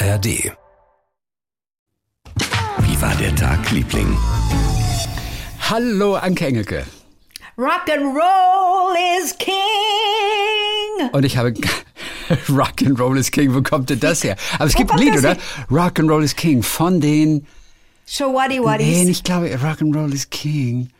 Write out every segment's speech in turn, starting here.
ARD. Wie war der Tag, Liebling? Hallo, Anke Engelke. Rock and Roll is King. Und ich habe Rock and Roll is King. Wo kommt denn das her? Aber es Wo gibt ein Lied, oder? Rock and Roll is King von den. Shawadi Wadis. Nee, ich glaube, Rock and Roll is King.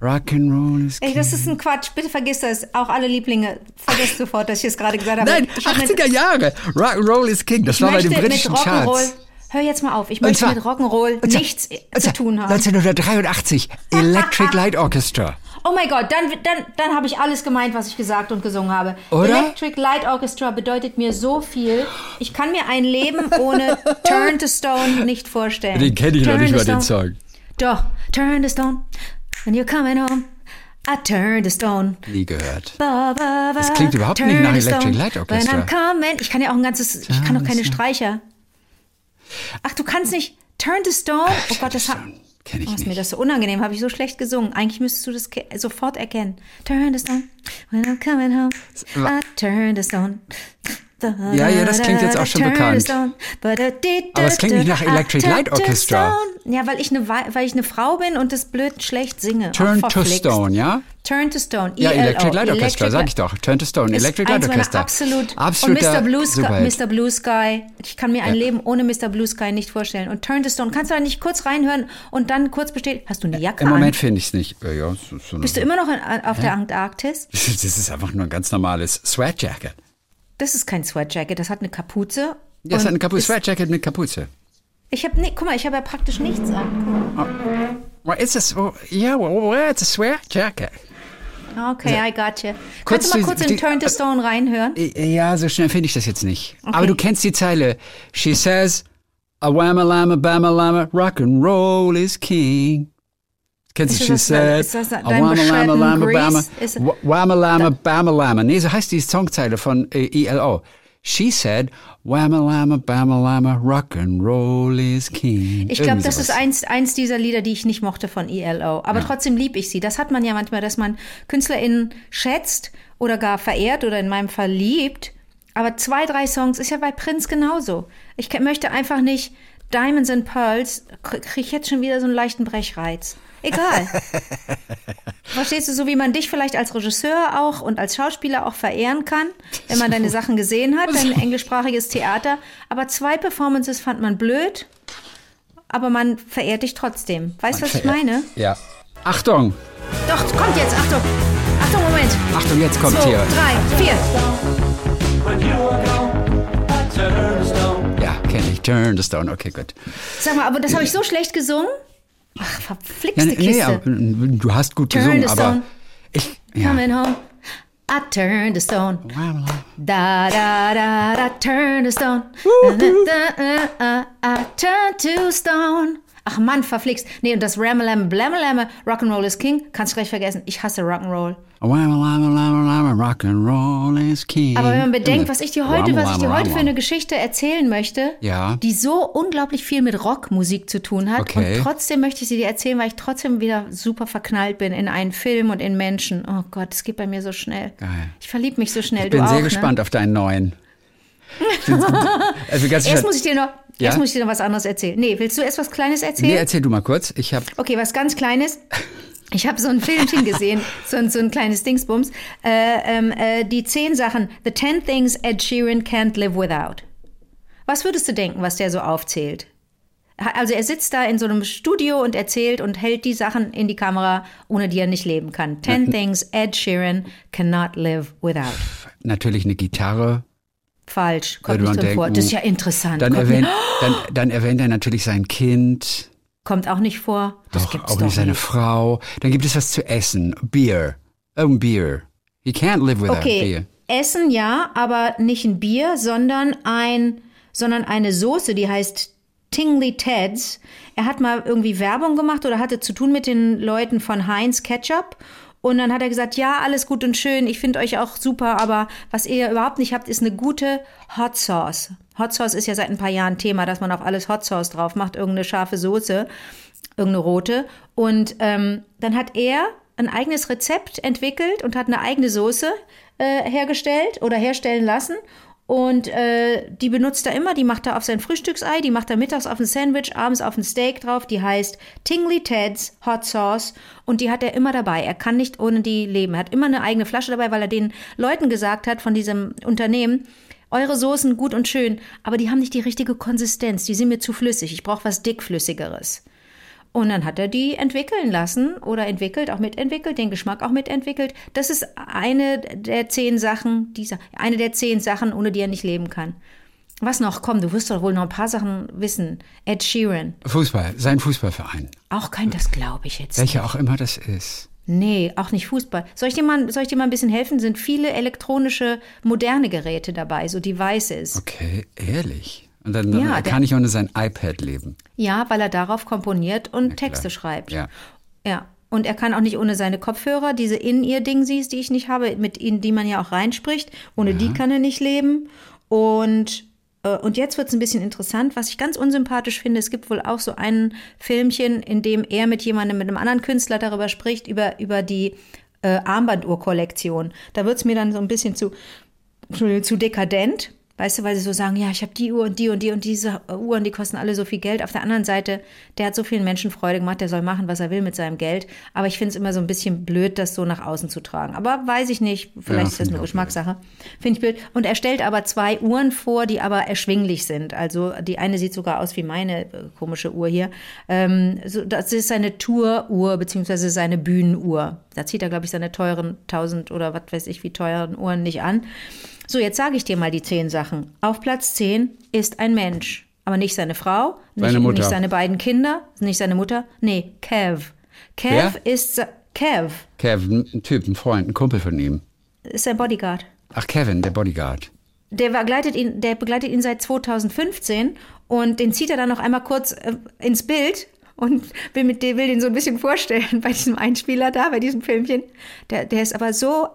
Rock and Roll is King. Ey, das ist ein Quatsch. Bitte vergiss das. Auch alle Lieblinge. Vergesst sofort, dass ich es gerade gesagt habe. Nein, ich hab mit- 80er Jahre. Rock and Roll is King. Das war bei den britischen mit Rock'n'Roll. Charts. Hör jetzt mal auf. Ich möchte zwar- mit Rock'n'Roll zwar- nichts und zu zwar tun haben. 1983. Electric Light Orchestra. Oh mein Gott, dann, dann, dann habe ich alles gemeint, was ich gesagt und gesungen habe. Oder? Electric Light Orchestra bedeutet mir so viel. Ich kann mir ein Leben ohne Turn to Stone nicht vorstellen. Den kenne ich noch Turn nicht to mal, den. Song. Doch, Turn to Stone. When you're coming home, I turn to stone. Nie gehört. Ba, ba, ba, Das klingt überhaupt nicht turn nach Electric. Light Orchestra. When I'm coming. Ich kann ja auch ein ganzes, ich kann doch keine Turn Streicher. Ach, du kannst nicht Turn to Stone? Oh Gott, das hat... Kenne ich Oh, ist mir nicht. das so unangenehm, habe ich so schlecht gesungen. Eigentlich müsstest du das sofort erkennen. Turn the stone, when I'm coming home, I turn the stone. Ja, ja, das klingt jetzt auch schon bekannt. Aber es klingt nicht nach Electric Light Orchestra. Ja, weil ich, eine, Wei- weil ich eine Frau bin und das blöd schlecht singe. Turn to. Stone, ja? Turn to Stone. Ja, ELO. Electric Light Orchestra, sag ich doch. Turn to Stone, Electric Light Orchestra. Absolut. Und Mr. Blue, Sky. Mr. Blue Sky. Ich kann mir ein Leben ohne Mr. Blue Sky nicht vorstellen. Und Turn to Stone. Kannst du da nicht kurz reinhören und dann kurz bestätigen? Hast du eine Jacke Im? Moment finde ich es nicht. Bist du immer noch auf der Antarktis? das ist einfach nur ein ganz normales Sweatjacket. Das ist kein Sweatjacket, das hat eine Kapuze. Und hat ein Kapuze, Sweatjacket mit Kapuze. Ich habe nee, guck mal, ich habe ja praktisch nichts an. Well, it's a, yeah, well, it's a sweatjacket. Okay, I got you. Kurz Kannst du mal die- kurz in die- Turn to Stone reinhören? Ja, so schnell finde ich das jetzt nicht. Aber du kennst die Zeile. She says, a whamma lama bama lama, rock and roll is king. Kennst du, she said, whamma lama lama bama, Ist- wa- whamma lama bama lama. Nee, so heißt die Songzeile von äh, ELO. She said, whamma lama bama lama, rock and roll is king. Ich glaube, das ist eins, eins dieser Lieder, die ich nicht mochte von ELO. Aber trotzdem liebe ich sie. Das hat man ja manchmal, dass man KünstlerInnen schätzt oder gar verehrt oder in meinem Fall liebt. Aber zwei, drei Songs ist ja bei Prince genauso. Ich möchte einfach nicht Diamonds and Pearls, kriege ich jetzt schon wieder so einen leichten Brechreiz. Egal. Verstehst du, so wie man dich vielleicht als Regisseur auch und als Schauspieler auch verehren kann, wenn man deine Sachen gesehen hat, dein englischsprachiges Theater. Aber zwei Performances fand man blöd, aber man verehrt dich trotzdem. Weißt du, was ich meine? Ja. Achtung, Doch, kommt jetzt, Achtung. Achtung, Moment. Achtung, jetzt kommt Zwei, hier. drei, vier. Ja, kenne ich. Turn the stone. Okay, gut. Sag mal, aber das habe ich so schlecht gesungen. Ach, verflixte nee, Kiste. aber, du hast gut Turn gesungen, the aber ich. Ja. Coming home. I turned the stone. Da da da da turn to stone. Da, da, da, I turn to stone. Ach Mann, verflixt. Nee, und das Ramalama Blamalama, Rock'n'Roll is King, kannst du gleich vergessen. Ich hasse Rock'n'Roll. Rock and roll is king. Aber wenn man bedenkt, was ich dir heute, was ich dir heute für eine Geschichte erzählen möchte, Ja. die so unglaublich viel mit Rockmusik zu tun hat. Okay. Und trotzdem möchte ich sie dir erzählen, weil ich trotzdem wieder super verknallt bin in einen Film und in Menschen. Oh Gott, es geht bei mir so schnell. Geil. Ich verliebe mich so schnell. Ich bin du sehr auch, gespannt auf deinen neuen. also Ne? Erst muss ich dir noch, Ja? erst muss ich dir noch was anderes erzählen. Nee, willst du erst was Kleines erzählen? Nee, erzähl du mal kurz. Ich habe Okay, was ganz Kleines. Ich habe so ein Filmchen gesehen, so ein, so ein kleines Dingsbums. Äh, ähm, äh, die zehn Sachen, The Ten Things Ed Sheeran Can't Live Without. Was würdest du denken, was der so aufzählt? Also er sitzt da in so einem Studio und erzählt und hält die Sachen in die Kamera, ohne die er nicht leben kann. Ten Things Ed Sheeran cannot live without. natürlich eine Gitarre. Falsch, kommt nicht drin vor. denken. Das ist ja interessant. Dann erwähnt, dann, dann erwähnt er natürlich sein Kind. kommt auch nicht vor. Das Doch, gibt's auch doch nicht seine nicht. Frau. Dann gibt es was zu essen. Beer. Irgendein Beer. You can't live without Okay, beer. Essen ja, aber nicht ein Bier, sondern ein, sondern eine Soße, die heißt Tingly Teds. Er hat mal irgendwie Werbung gemacht oder hatte zu tun mit den Leuten von Heinz Ketchup. Und dann hat er gesagt, ja, alles gut und schön, ich finde euch auch super, aber was ihr überhaupt nicht habt, ist eine gute Hot Sauce. Hot Sauce ist ja seit ein paar Jahren Thema, dass man auf alles Hot Sauce drauf macht, irgendeine scharfe Soße, irgendeine rote. Und ähm, dann hat er ein eigenes Rezept entwickelt und hat eine eigene Soße äh, hergestellt oder herstellen lassen. Und äh, die benutzt er immer, die macht er auf sein Frühstücksei, die macht er mittags auf ein Sandwich, abends auf ein Steak drauf. Die heißt Tingly Ted's Hot Sauce und die hat er immer dabei. Er kann nicht ohne die leben. Er hat immer eine eigene Flasche dabei, weil er den Leuten gesagt hat von diesem Unternehmen, eure Soßen gut und schön, aber die haben nicht die richtige Konsistenz. Die sind mir zu flüssig. Ich brauche was dickflüssigeres. Und dann hat er die entwickeln lassen oder entwickelt, auch mitentwickelt, den Geschmack auch mitentwickelt. Das ist eine der zehn Sachen, dieser, eine der zehn Sachen, ohne die er nicht leben kann. Was noch? Komm, du wirst doch wohl noch ein paar Sachen wissen. Ed Sheeran. Fußball, sein Fußballverein. Auch kein, das glaube ich jetzt. Welcher auch immer das ist. Nee, auch nicht Fußball. Soll ich, dir mal, soll ich dir mal ein bisschen helfen? Sind viele elektronische, moderne Geräte dabei, so Devices. Okay, ehrlich. Und dann, Ja, dann der- kann ich ohne sein iPad leben. Ja, weil er darauf komponiert und klar. Texte schreibt. Ja. Ja. Und er kann auch nicht ohne seine Kopfhörer, diese In-Ear-Dingsies, die ich nicht habe, mit ihnen, die man ja auch reinspricht. Ohne die kann er nicht leben. Und, äh, und jetzt wird es ein bisschen interessant, was ich ganz unsympathisch finde. Es gibt wohl auch so ein Filmchen, in dem er mit jemandem, mit einem anderen Künstler darüber spricht, über, über die äh, Armbanduhr-Kollektion. Da wird es mir dann so ein bisschen zu, zu dekadent. Weißt du, weil sie so sagen, ja, ich habe die Uhr und die und die und diese Uhren, die kosten alle so viel Geld. Auf der anderen Seite, der hat so vielen Menschen Freude gemacht, der soll machen, was er will mit seinem Geld. Aber ich finde es immer so ein bisschen blöd, das so nach außen zu tragen. Aber weiß ich nicht, vielleicht Ja, ist das eine Geschmackssache. Finde ich blöd. Und er stellt aber zwei Uhren vor, die aber erschwinglich sind. Also die eine sieht sogar aus wie meine äh, komische Uhr hier. Ähm, so, das ist seine Touruhr beziehungsweise seine Bühnenuhr. Da zieht er, glaube ich, seine teuren 1000 oder was weiß ich wie teuren Uhren nicht an. So, jetzt sage ich dir mal die zehn Sachen. Auf Platz 10 ist ein Mensch. Aber nicht seine Frau, nicht, Seine nicht seine beiden Kinder, nicht seine Mutter. Nee, Kev. Kev Wer? ist Kev Kevin, ein Typ, ein Freund, ein Kumpel von ihm. ist sein Bodyguard. Ach, Kevin, der Bodyguard. Der begleitet ihn, der begleitet ihn seit 2015 und den zieht er dann noch einmal kurz äh, ins Bild und will mit dem will den so ein bisschen vorstellen bei diesem Einspieler da, bei diesem Filmchen. Der, der ist aber so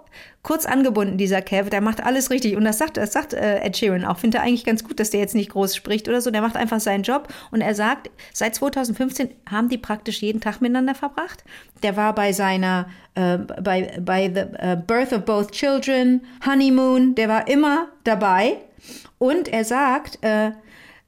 kurz angebunden, dieser Kev, der macht alles richtig. Und das sagt, das sagt äh, Ed Sheeran auch. Finde er eigentlich ganz gut, dass der jetzt nicht groß spricht oder so. Der macht einfach seinen Job. Und er sagt, seit 2015 haben die praktisch jeden Tag miteinander verbracht. Der war bei seiner, äh, bei, bei The äh, Birth of Both Children, Honeymoon, der war immer dabei. Und er sagt, äh,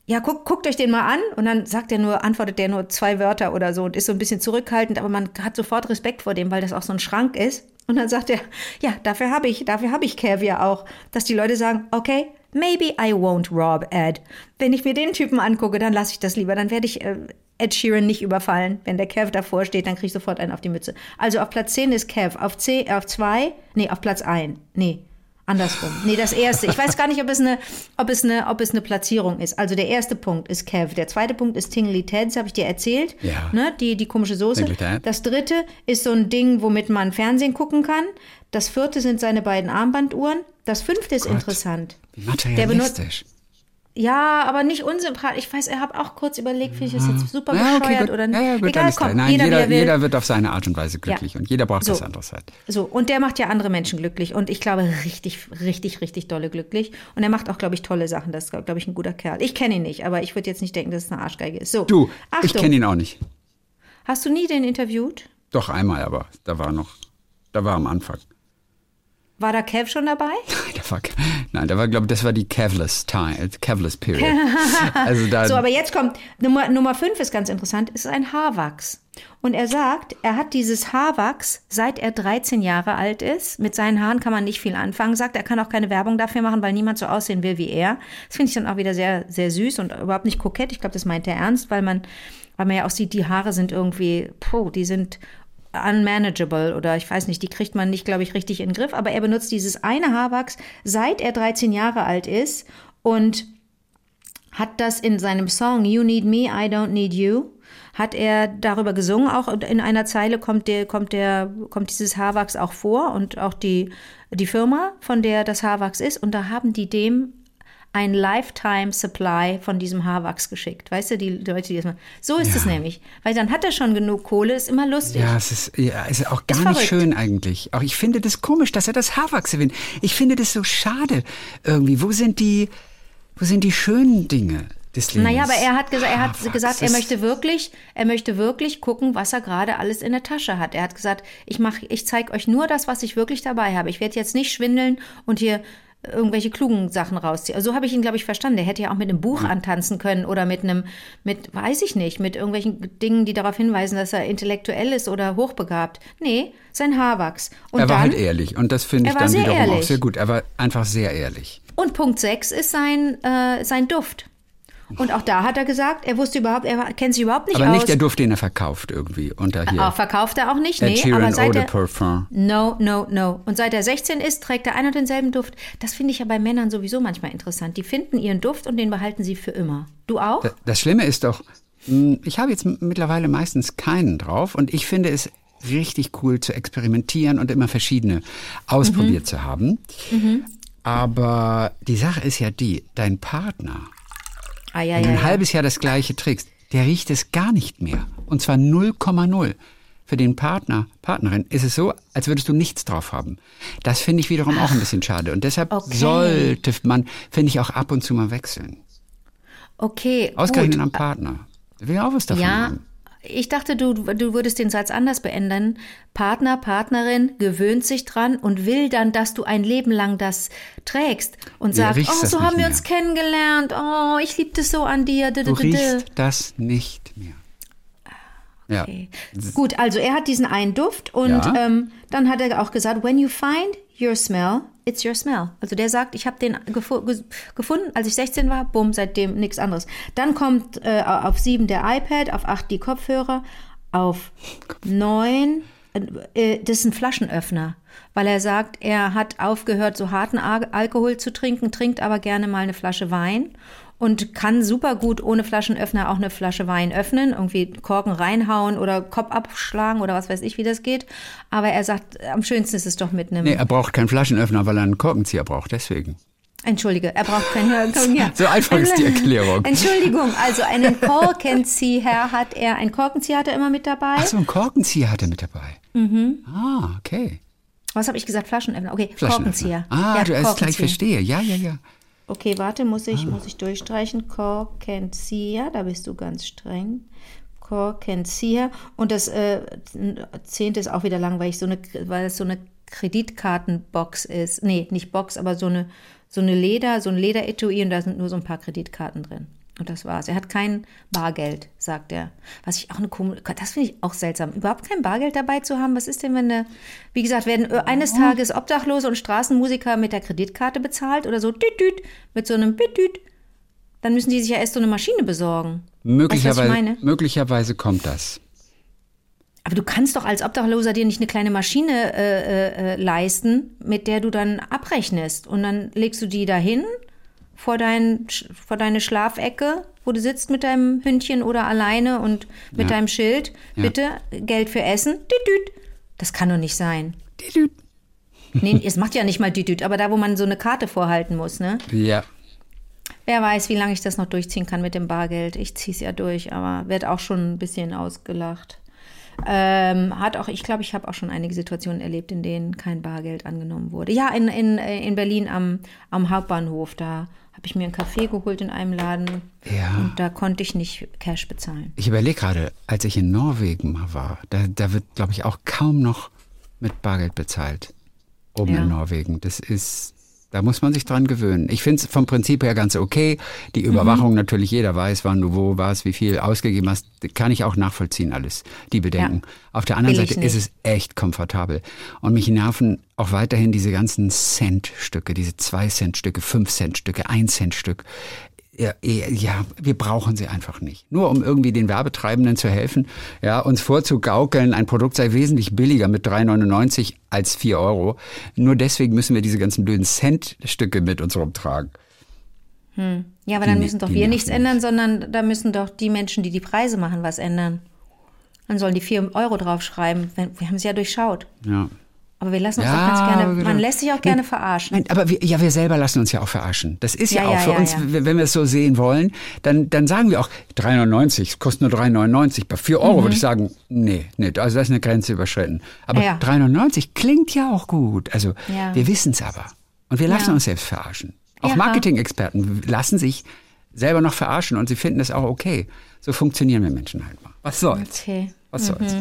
ja, guck, guckt euch den mal an. Und dann sagt er nur, antwortet der nur zwei Wörter oder so und ist so ein bisschen zurückhaltend, aber man hat sofort Respekt vor dem, weil das auch so ein Schrank ist. Und dann sagt er, ja, dafür habe ich, dafür habe ich Kev ja auch, dass die Leute sagen, okay, maybe I won't rob Ed. Wenn ich mir den Typen angucke, dann lasse ich das lieber. Dann werde ich äh, Ed Sheeran nicht überfallen. Wenn der Kev davor steht, dann kriege ich sofort einen auf die Mütze. Also auf Platz 10 ist Kev, auf, 10, auf 2, nee, auf Platz 1, nee, Andersrum. Nee, das erste. Ich weiß gar nicht, ob es eine, ob es eine, ob es eine Platzierung ist. Also der erste Punkt ist Kev. Der zweite Punkt ist Tingly Teds, habe ich dir erzählt. Ja. Ne, die, die komische Soße. Das dritte ist so ein Ding, womit man Fernsehen gucken kann. Das vierte sind seine beiden Armbanduhren. Das fünfte ist interessant. Wie materialistisch. Ja, aber nicht unsympathisch. Ich weiß, er hat auch kurz überlegt, finde ich das jetzt super Ja, okay, bescheuert gut. oder ja, ja, gut, Egal, komm, Nein, jeder, jeder, er jeder wird auf seine Art und Weise glücklich und jeder braucht So. was anderes halt. So, und der macht ja andere Menschen glücklich und ich glaube richtig, richtig, richtig dolle glücklich. Und er macht auch, glaube ich, tolle Sachen. Das ist, glaube ich, ein guter Kerl. Ich kenne ihn nicht, aber ich würde jetzt nicht denken, dass es eine Arschgeige ist. So, Du, Achtung. ich kenne ihn auch nicht. Hast du nie den interviewt? Doch einmal, aber da war noch, da war am Anfang. War da Kev schon dabei? Da war, nein, da war, glaube ich, das war die Kevless Time, äh, Kevless Period. Also da, So, aber jetzt kommt, Nummer, Nummer fünf ist ganz interessant, es ist ein Haarwachs. Und er sagt, er hat dieses Haarwachs, seit er 13 Jahre alt ist. Mit seinen Haaren kann man nicht viel anfangen. Sagt, er kann auch keine Werbung dafür machen, weil niemand so aussehen will wie er. Das finde ich dann auch wieder sehr, sehr süß und überhaupt nicht kokett. Ich glaube, das meint er ernst, weil man, weil man ja auch sieht, die Haare sind irgendwie, puh, die sind unmanageable oder ich weiß nicht, die kriegt man nicht, glaube ich, richtig in den Griff. Aber er benutzt dieses eine Haarwachs, seit er 13 Jahre alt ist und hat das in seinem Song You Need Me, I Don't Need You, hat er darüber gesungen. Auch in einer Zeile kommt, der, kommt, der, kommt dieses Haarwachs auch vor und auch die, die Firma, von der das Haarwachs ist. Und da haben die dem ein Lifetime Supply von diesem Haarwachs geschickt. Weißt du, die Leute, die das machen. So ist es nämlich. Weil dann hat er schon genug Kohle, ist immer lustig. ja, es ist, ja, ist auch gar Ist nicht verrückt. schön eigentlich. Auch ich finde das komisch, dass er das Haarwachs erwähnt. Ich finde das so schade irgendwie. Wo sind die, wo sind die schönen Dinge des Lebens? Naja, aber er hat, gesa er hat gesagt, er möchte wirklich, er möchte wirklich gucken, was er gerade alles in der Tasche hat. Er hat gesagt, ich mach, ich zeige euch nur das, was ich wirklich dabei habe. Ich werde jetzt nicht schwindeln und hier irgendwelche klugen Sachen rauszieht. Also so habe ich ihn, glaube ich, verstanden. Der hätte ja auch mit einem Buch antanzen können oder mit einem, mit, weiß ich nicht, mit irgendwelchen Dingen, die darauf hinweisen, dass er intellektuell ist oder hochbegabt. Nee, sein Haarwachs. Und er war dann, halt ehrlich und das finde ich dann wiederum auch ehrlich. sehr gut. Er war einfach sehr ehrlich. Und Punkt 6 ist sein, äh, sein Duft. Und auch da hat er gesagt, er wusste überhaupt, er kennt sich überhaupt nicht Aber aus. nicht der Duft, den er verkauft irgendwie unter hier. Auch verkauft er auch nicht, nee, Sheeran aber seit Eau de er, Parfum. No, no, no. Und seit er 16 ist, trägt er ein und denselben Duft. Das finde ich ja bei Männern sowieso manchmal interessant. Die finden ihren Duft und den behalten sie für immer. Du auch? Da- Das Schlimme ist doch, mh, ich habe jetzt mittlerweile meistens keinen drauf und ich finde es richtig cool zu experimentieren und immer verschiedene ausprobiert Mhm. zu haben. Aber die Sache ist ja die, dein Partner, ah, ja, wenn du ein ja. halbes Jahr das gleiche trägst, der riecht es gar nicht mehr. Und zwar 0,0. Für den Partner, Partnerin ist es so, als würdest du nichts drauf haben. Das finde ich wiederum auch ein bisschen schade. Und deshalb Okay. sollte man, finde ich, auch ab und zu mal wechseln. Okay, Ausgerechnet gut. am Partner. Will ja auch was davon Ja, haben. Ich dachte, du, du würdest den Satz anders beenden. Partner, Partnerin gewöhnt sich dran und will dann, dass du ein Leben lang das trägst und Ja, sagt, oh, so haben wir mehr. uns kennengelernt, oh, ich liebe das so an dir. Du riechst das nicht mehr. Ja. Okay. Gut, also er hat diesen einen Duft und Ja. ähm, dann hat er auch gesagt, when you find your smell, it's your smell. Also der sagt, ich habe den gefu ge gefunden, als ich 16 war, bumm, seitdem nichts anderes. Dann kommt äh, auf 7 der iPad, auf 8 die Kopfhörer, auf 9, äh, das ist ein Flaschenöffner, weil er sagt, er hat aufgehört, so harten Al Alkohol zu trinken, trinkt aber gerne mal eine Flasche Wein und kann super gut ohne Flaschenöffner auch eine Flasche Wein öffnen, irgendwie Korken reinhauen oder Kopf abschlagen oder was weiß ich, wie das geht. Aber er sagt, am schönsten ist es doch mit einem. Nee, er braucht keinen Flaschenöffner, weil er einen Korkenzieher braucht, deswegen. Entschuldige, er braucht keinen. Ja. So einfach ist die Erklärung. Entschuldigung, also einen Korkenzieher hat er, einen Korkenzieher hat er immer mit dabei. Ach so, einen Korkenzieher hat er mit dabei. Mhm. Ah, okay. Was habe ich gesagt? Flaschenöffner. Okay, Flaschenöffner. Korkenzieher. Ah, Ja, du erst gleich Korkenzieher. verstehe. Ja, ja, ja. Okay, warte, muss Ah. ich, muss ich durchstreichen. Korkenzieher, da bist du ganz streng. Korkenzieher. Und das äh, zehnte ist auch wieder langweilig, so eine, weil es so eine Kreditkartenbox ist. Nee, nicht Box, aber so eine, so eine Leder, so ein Lederetui und da sind nur so ein paar Kreditkarten drin. Und das war's. Er hat kein Bargeld, sagt er. Was ich auch eine komische, das finde ich auch seltsam. Überhaupt kein Bargeld dabei zu haben. Was ist denn, wenn der, wie gesagt, werden eines Tages Obdachlose und Straßenmusiker mit der Kreditkarte bezahlt oder so, düt, düt, mit so einem düt, düt. Dann müssen die sich ja erst so eine Maschine besorgen. Weißt du, Möglicherweise, ich meine? möglicherweise kommt das. Aber du kannst doch als Obdachloser dir nicht eine kleine Maschine äh, äh, äh, leisten, mit der du dann abrechnest. Und dann legst du die dahin vor, dein, vor deine Schlafecke, wo du sitzt mit deinem Hündchen oder alleine und mit Ja. deinem Schild. Ja. Bitte Geld für Essen. Das kann doch nicht sein. Nee, es macht ja nicht mal düt, düt, aber da, wo man so eine Karte vorhalten muss, ne? Ja. Wer weiß, wie lange ich das noch durchziehen kann mit dem Bargeld. Ich ziehe es ja durch, aber werde auch schon ein bisschen ausgelacht. Ähm, hat auch, ich glaube, ich habe auch schon einige Situationen erlebt, in denen kein Bargeld angenommen wurde. Ja, in, in, in Berlin am, am Hauptbahnhof, da habe ich mir einen Kaffee geholt in einem Laden Ja. und da konnte ich nicht Cash bezahlen. Ich überlege gerade, als ich in Norwegen mal war, da, da wird, glaube ich, auch kaum noch mit Bargeld bezahlt. Oben Ja. in Norwegen. Das ist, da muss man sich dran gewöhnen. Ich finde es vom Prinzip her ganz okay. Die Mhm. Überwachung natürlich, jeder weiß, wann du wo warst, wie viel ausgegeben hast. Kann ich auch nachvollziehen alles, die Bedenken. Auf der anderen Seite ist nicht. es echt komfortabel. Und mich nerven auch weiterhin diese ganzen Cent-Stücke, diese 2-Cent-Stücke, 5-Cent-Stücke, 1-Cent-Stück. Ja, eh, ja, wir brauchen sie einfach nicht. Nur um irgendwie den Werbetreibenden zu helfen, ja, uns vorzugaukeln, ein Produkt sei wesentlich billiger mit 3,99 als 4 Euro. Nur deswegen müssen wir diese ganzen blöden Cent-Stücke mit uns rumtragen. Ja, aber dann ne- müssen doch wir nichts mich. ändern, sondern da müssen doch die Menschen, die die Preise machen, was ändern. Dann sollen die 4 Euro draufschreiben. Wir haben es ja durchschaut. Ja. Aber wir lassen uns Ja, doch ganz gerne, man lässt sich auch gerne verarschen. Nein, aber wir, ja, wir selber lassen uns ja auch verarschen. Das ist ja, Ja, auch ja, für uns, wenn wir es so sehen wollen, dann, dann sagen wir auch 3,99, es kostet nur 3,99. Bei 4 Euro würde ich sagen, nee, nee, also da ist eine Grenze überschritten. Aber Mhm. Ja, ja. 3,99 klingt ja auch gut. Also wir wissen es aber. Und wir lassen uns selbst verarschen. Auch. Marketing-Experten lassen sich selber noch verarschen und sie finden es auch okay. So funktionieren wir Menschen halt mal. Was soll's? Okay. Was soll's?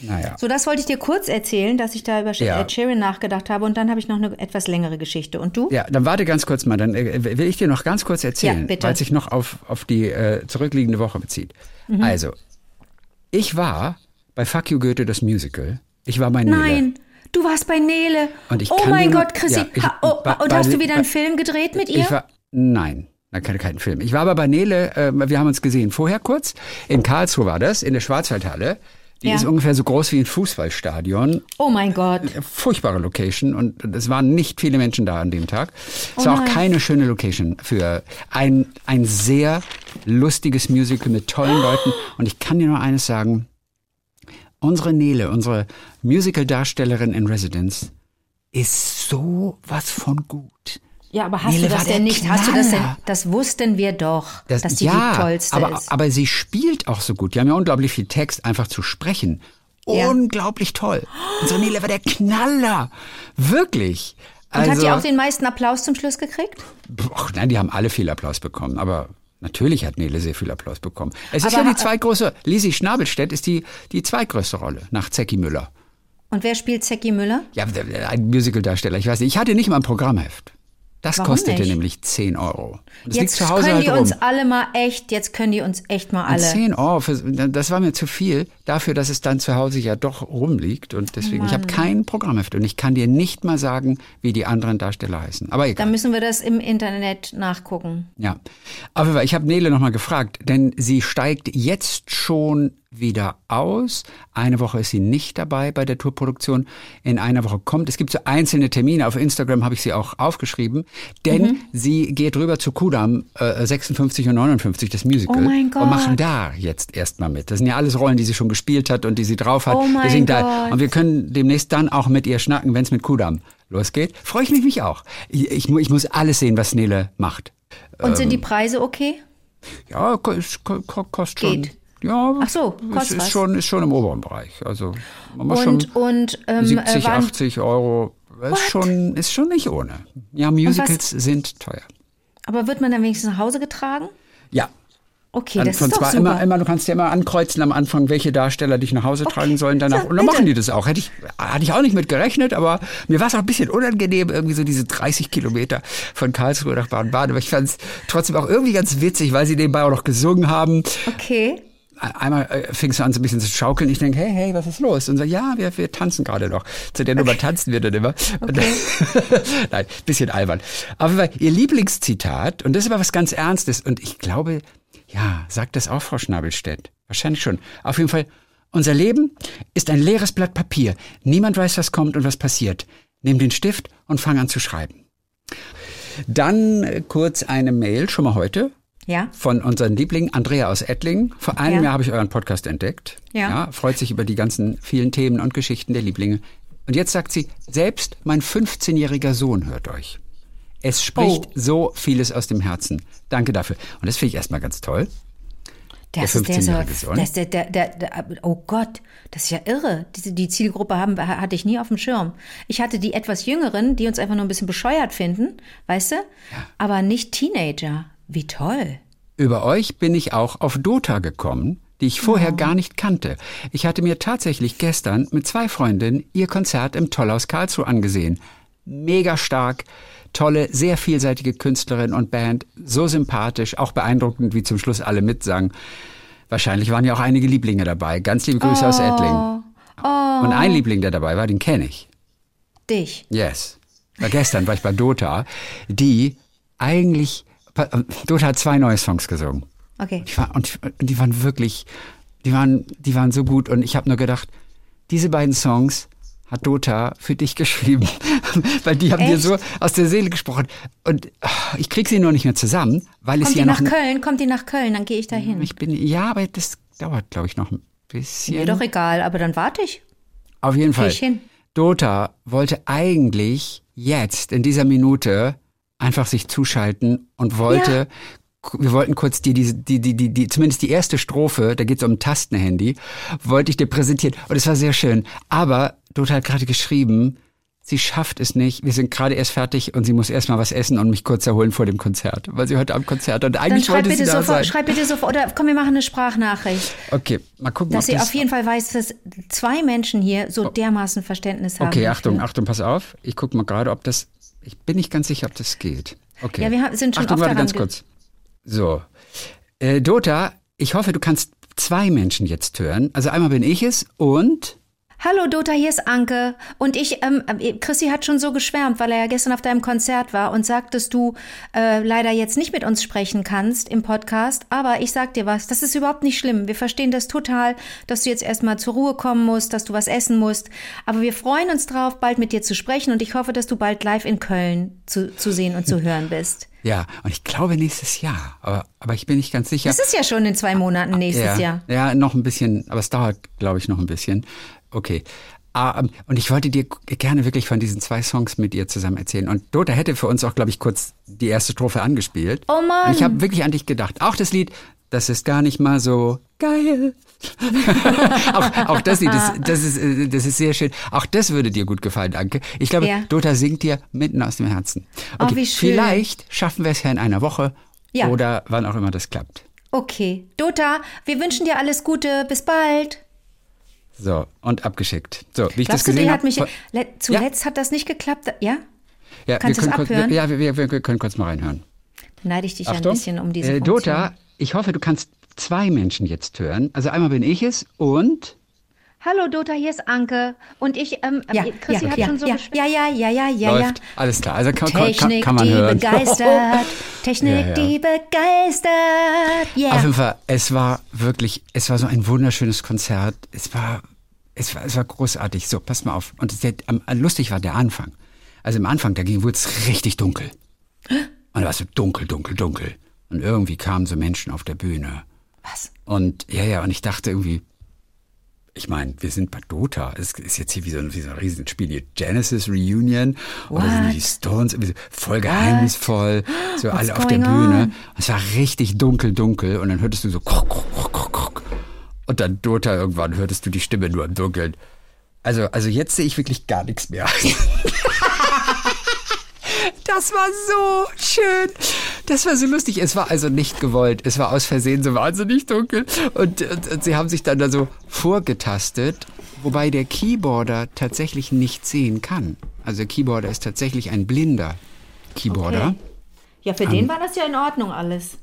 Naja. So, das wollte ich dir kurz erzählen, dass ich da über Ja. Ed Sheeran nachgedacht habe und dann habe ich noch eine etwas längere Geschichte. Und du? Ja, dann warte ganz kurz mal. Dann äh, will ich dir noch ganz kurz erzählen, Ja, weil es sich noch auf, auf die äh, zurückliegende Woche bezieht. Mhm. Also, ich war bei Fuck You Goethe, das Musical. Ich war bei Nele. Nein, du warst bei Nele. Und ich oh mein Gott, Chrissy. Ja, oh, und bei- hast du wieder bei- einen Film gedreht mit ihr? War, nein, na, kein, kein Film. Ich war aber bei Nele, äh, wir haben uns gesehen vorher kurz. In Karlsruhe war das, in der Schwarzwaldhalle. Die Ja. ist ungefähr so groß wie ein Fußballstadion. oh mein Gott. Furchtbare Location und es waren nicht viele Menschen da an dem Tag. Es Oh war auch keine schöne Location für ein, ein sehr lustiges Musical mit tollen Leuten. Und ich kann dir nur eines sagen. Unsere Nele, unsere Musical-Darstellerin in Residence, ist so was von gut. Ja, aber hast Nele du das denn nicht? Hast du das denn? Knaller. Das wussten wir doch, Das, dass sie ja, die tollste aber, ist. aber sie spielt auch so gut. Die haben ja unglaublich viel Text, einfach zu sprechen. Ja. Unglaublich toll. Unsere Nele war der Knaller. Wirklich. und hat also, die auch den meisten Applaus zum Schluss gekriegt? Ach, nein, die haben alle viel Applaus bekommen, aber natürlich hat Nele sehr viel Applaus bekommen. Es ist Aber ja ha- die zweitgrößte, Lisi Schnabelstedt ist die, die zweitgrößte Rolle nach Zecki Müller. Und wer spielt Zecki Müller? Ja, ein Musicaldarsteller, ich weiß nicht. Ich hatte nicht mal ein Programmheft. Das Warum kostete nicht? nämlich 10 Euro. Das Jetzt können halt die rum. uns alle mal echt, jetzt können die uns echt mal Und alle. 10 Euro, für, das war mir zu viel dafür, dass es dann zu Hause ja doch rumliegt. Und deswegen, ich habe kein Programmheft und ich kann dir nicht mal sagen, wie die anderen Darsteller heißen. Aber egal. Dann müssen wir das im Internet nachgucken. Ja, Fall, ich habe Nele nochmal gefragt, denn sie steigt jetzt schon wieder aus. Eine Woche ist sie nicht dabei bei der Tourproduktion. In einer Woche kommt. Es gibt so einzelne Termine. Auf Instagram habe ich sie auch aufgeschrieben, denn Mhm. sie geht rüber zu Kudam äh, 56 und 59, das Musical. Oh mein Gott. Und machen da jetzt erstmal mit. Das sind ja alles Rollen, die sie schon gespielt hat und die sie drauf hat. Oh mein Deswegen Da, Gott. und wir können demnächst dann auch mit ihr schnacken, wenn es mit Kudam losgeht. Freue ich mich, mich auch. Ich, ich, ich muss alles sehen, was Nele macht. Und sind die Ähm, Preise okay? Ja, es kostet schon. Geht. Ja, Ach so, kostet ist was. schon, ist schon im oberen Bereich. Also man Und, schon und ähm, 70, äh, waren, 80 Euro. Ist schon, ist schon nicht ohne. Ja, Musicals sind teuer. aber wird man dann wenigstens nach Hause getragen? Ja. Okay, Dann das ist doch zwar super. immer, immer, du kannst ja immer ankreuzen am Anfang, welche Darsteller dich nach Hause tragen sollen danach. Und dann machen die das auch. Hätte ich, hatte ich auch nicht mit gerechnet, aber mir war es auch ein bisschen unangenehm, irgendwie so diese 30 Kilometer von Karlsruhe nach Baden-Baden. Aber ich fand es trotzdem auch irgendwie ganz witzig, weil sie nebenbei auch noch gesungen haben. okay. Einmal äh, fing es an, so ein bisschen zu schaukeln. Ich denke, hey, hey, was ist los? Und so, ja, wir, wir tanzen gerade noch. Zu der Nummer tanzen wir dann immer. Und dann, Nein, bisschen albern. Aber ihr Lieblingszitat, und das ist aber was ganz Ernstes, und ich glaube, ja, sagt das auch Frau Schnabelstedt. Wahrscheinlich schon. Auf jeden Fall, unser Leben ist ein leeres Blatt Papier. Niemand weiß, was kommt und was passiert. Nimm den Stift und fang an zu schreiben. Dann äh, kurz eine Mail, schon mal heute, Ja. von unseren Lieblingen, Andrea aus Ettlingen. Vor einem Ja. Jahr habe ich euren Podcast entdeckt. Ja. Freut sich über die ganzen vielen Themen und Geschichten der Lieblinge. Und jetzt sagt sie, selbst mein 15-jähriger Sohn hört euch. Es spricht Oh. so vieles aus dem Herzen. Danke dafür. Und das finde ich erstmal ganz toll. Das Der ist der, so, 15-jährige Sohn. das, der, der, der, der, oh Gott, das ist ja irre. Diese, die Zielgruppe haben, hatte ich nie auf dem Schirm. Ich hatte die etwas Jüngeren, die uns einfach nur ein bisschen bescheuert finden, weißt du? Aber nicht Teenager. Wie toll. Über euch bin ich auch auf Dota gekommen, die ich vorher gar nicht kannte. Ich hatte mir tatsächlich gestern mit zwei Freundinnen ihr Konzert im Tollhaus Karlsruhe angesehen. Mega stark, tolle, sehr vielseitige Künstlerin und Band, so sympathisch, auch beeindruckend, wie zum Schluss alle mitsangen. Wahrscheinlich waren ja auch einige Lieblinge dabei. Ganz liebe Grüße aus Ettling. Und ein Liebling, der dabei war, den kenne ich. Dich. Yes. War gestern war ich bei Dota, die eigentlich, Dota hat zwei neue Songs gesungen. Okay. Die war, und die waren wirklich, die waren, die waren so gut. Und ich habe nur gedacht, diese beiden Songs hat Dota für dich geschrieben, weil die haben dir Echt? so aus der Seele gesprochen. Und ah, ich krieg sie nur nicht mehr zusammen, weil es Kommt ja die noch. nach Köln? Kommt die nach Köln? Dann gehe ich da hin. Ich bin, ja, aber das dauert, glaube ich, noch ein bisschen. Mir doch egal, aber dann warte ich. Auf jeden Fall. ich hin. Dota wollte eigentlich jetzt in dieser Minute einfach sich zuschalten und wollte, wir wollten kurz dir die, die, die, die, die, zumindest die erste Strophe, da geht es um ein Tastenhandy, wollte ich dir präsentieren. Und es war sehr schön. Aber Dota hat gerade geschrieben, sie schafft es nicht. Wir sind gerade erst fertig und sie muss erst mal was essen und mich kurz erholen vor dem Konzert, weil sie heute am Konzert und eigentlich Dann schreib wollte sie bitte da sofort, sein. schreib bitte sofort, oder komm, wir machen eine Sprachnachricht. Okay, mal gucken, Dass sie das auf jeden Fall weiß, dass zwei Menschen hier so dermaßen Verständnis haben. Okay, dafür. Achtung, Achtung, pass auf. Ich gucke mal gerade, ob das. Ich bin nicht ganz sicher, ob das geht. Okay. Ja, wir sind schon Achtung, warte ganz kurz. So. Äh, Dota, ich hoffe, du kannst zwei Menschen jetzt hören. Also einmal bin ich es und. Hallo Dota, hier ist Anke. Und ich, ähm, äh, Chrissy hat schon so geschwärmt, weil er ja gestern auf deinem Konzert war und sagt, dass du äh, leider jetzt nicht mit uns sprechen kannst im Podcast. Aber ich sag dir was, das ist überhaupt nicht schlimm. Wir verstehen das total, dass du jetzt erstmal zur Ruhe kommen musst, dass du was essen musst. Aber wir freuen uns drauf, bald mit dir zu sprechen und ich hoffe, dass du bald live in Köln zu, zu sehen und zu hören bist. Ja, und ich glaube nächstes Jahr. Aber, aber ich bin nicht ganz sicher. Das ist ja schon in zwei Monaten nächstes ja, Jahr. Ja, noch ein bisschen, aber es dauert, glaube ich, noch ein bisschen. Okay. Ah, ähm, und ich wollte dir gerne wirklich von diesen zwei Songs mit ihr zusammen erzählen. Und Dota hätte für uns auch, glaube ich, kurz die erste Strophe angespielt. Oh Mann. Und ich habe wirklich an dich gedacht. Auch das Lied, das ist gar nicht mal so geil. auch, auch das Lied, das, das, ist, äh, das ist sehr schön. Auch das würde dir gut gefallen, Danke. Ich glaube, Ja. Dota singt dir mitten aus dem Herzen. Oh, Okay, wie schön. Vielleicht schaffen wir es ja in einer Woche Ja. oder wann auch immer das klappt. Okay. Dota, wir wünschen dir alles Gute. Bis bald. So, und abgeschickt. So, wie ich das Glaubst du, gesehen habe. hat mich. Le zuletzt hat das nicht geklappt, ja? ja, kannst wir du's können kurz, abhören? Ja, wir, wir, wir können kurz mal reinhören. Beneide ich dich Achtung. ein bisschen um diese äh. Dota, ich hoffe, du kannst zwei Menschen jetzt hören. Also einmal bin ich es und Hallo Dota, hier ist Anke. Und ich, ähm, Ja, Chrissy ja, hat ja, schon so ja, ja, ja, ja, ja, ja, ja. läuft. Alles klar. Also kann, kann, Technik, kann man die hören. begeistert. Technik, Ja, ja. die begeistert. Auf Yeah. jeden Fall, es war wirklich, es war so ein wunderschönes Konzert. Es war, es war, es war großartig. So, pass mal auf. Und der, am, lustig war der Anfang. Also im Anfang, da wurde es richtig dunkel. Und da war es so dunkel, dunkel, dunkel. Und irgendwie kamen so Menschen auf der Bühne. Was? Und ja, ja, und ich dachte irgendwie, ich meine, wir sind bei Dota. Es ist jetzt hier wie so ein, wie so ein Riesenspiel. Hier Genesis Reunion. Und da sind die Stones irgendwie so voll geheimnisvoll. So alle auf der Bühne. on? Es war richtig dunkel, dunkel. Und dann hörtest du so krok, krok, krok, krok. Und dann Dota irgendwann hörtest du die Stimme nur im Dunkeln. Also, also jetzt sehe ich wirklich gar nichts mehr. Das war so schön. Das war so lustig. Es war also nicht gewollt. Es war aus Versehen so wahnsinnig dunkel. Und, und, und sie haben sich dann da so vorgetastet, wobei der Keyboarder tatsächlich nicht sehen kann. Also der Keyboarder ist tatsächlich ein blinder Keyboarder. Okay. Ja, für den war das ja in Ordnung alles.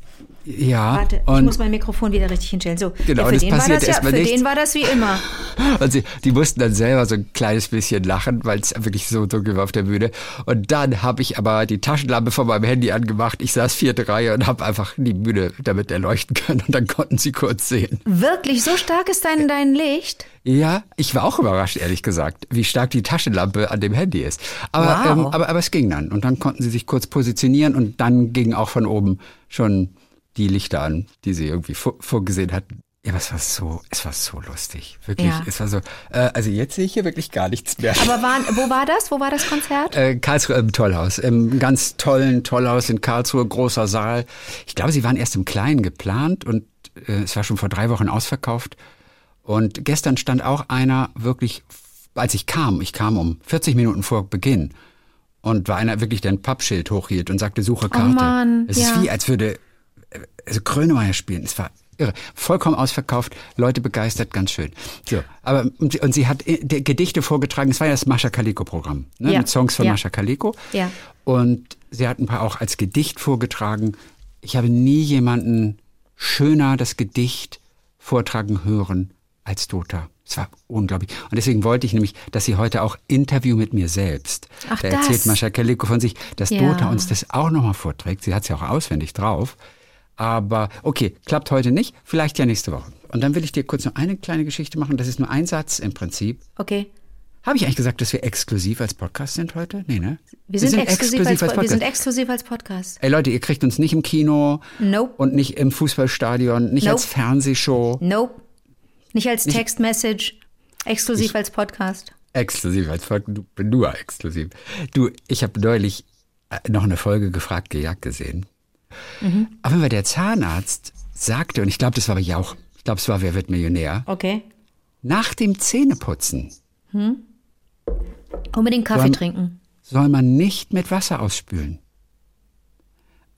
Ja. Warte, ich muss mein Mikrofon wieder richtig hinstellen. So, Genau, ja, für das den war das ja, für den war das wie immer. Und sie, die mussten dann selber so ein kleines bisschen lachen, weil es wirklich so dunkel war auf der Bühne. Und dann habe ich aber die Taschenlampe von meinem Handy angemacht. Ich saß vierte Reihe und habe einfach die Bühne damit erleuchten können. Und dann konnten sie kurz sehen. Wirklich, so stark ist dein, dein Licht? Ja, ich war auch überrascht, ehrlich gesagt, wie stark die Taschenlampe an dem Handy ist. Aber, Wow. ähm, aber, aber es ging dann. Und dann konnten sie sich kurz positionieren und dann gingen auch von oben schon die Lichter an, die sie irgendwie vor, vorgesehen hatten. Ja, aber es war so, es war so lustig. Wirklich, Ja. es war so, äh, also jetzt sehe ich hier wirklich gar nichts mehr. Aber waren, wo war das? Wo war das Konzert? Äh, Karlsruhe im Tollhaus, im ganz tollen Tollhaus in Karlsruhe, großer Saal. Ich glaube, sie waren erst im Kleinen geplant und äh, es war schon vor drei Wochen ausverkauft. Und gestern stand auch einer wirklich, als ich kam, ich kam um 40 Minuten vor Beginn und war einer wirklich, der ein Pappschild hochhielt und sagte, suche Karte. Mann, es ist ja. wie, als würde also Grönemeyer spielen. Es war irre. Vollkommen ausverkauft, Leute begeistert, ganz schön. So, aber und sie, und sie hat äh, die Gedichte vorgetragen. Es war ja das Mascha Kaliko Programm, ne, Ja, mit Songs von ja. Mascha Kaliko. Ja. Und sie hat ein paar auch als Gedicht vorgetragen. Ich habe nie jemanden schöner das Gedicht vortragen hören als Dota. Es war unglaublich. Und deswegen wollte ich nämlich, dass sie heute auch Interview mit mir selbst. Ach, da das. erzählt Mascha Kaliko von sich, dass Ja. Dota uns das auch nochmal vorträgt. Sie hat es ja auch auswendig drauf. Aber okay, klappt heute nicht, vielleicht ja nächste Woche. Und dann will ich dir kurz noch eine kleine Geschichte machen. Das ist nur ein Satz im Prinzip. Okay. Habe ich eigentlich gesagt, dass wir exklusiv als Podcast sind heute? Nee, ne? Wir sind, exklusiv, als, wir sind exklusiv als Podcast. Ey Leute, ihr kriegt uns nicht im Kino Nope. und nicht im Fußballstadion, nicht Nope. als Fernsehshow. Nope. Nicht als Textmessage, exklusiv als Podcast. Exklusiv als bin nur exklusiv. Du, ich habe neulich äh, noch eine Folge gefragt, gejagt gesehen. Mhm. Aber wenn der Zahnarzt sagte, und ich glaube, das war ja auch, ich glaube, es war Wer wird Millionär, Okay. nach dem Zähneputzen Unbedingt Kaffee Soll- trinken. soll man nicht mit Wasser ausspülen.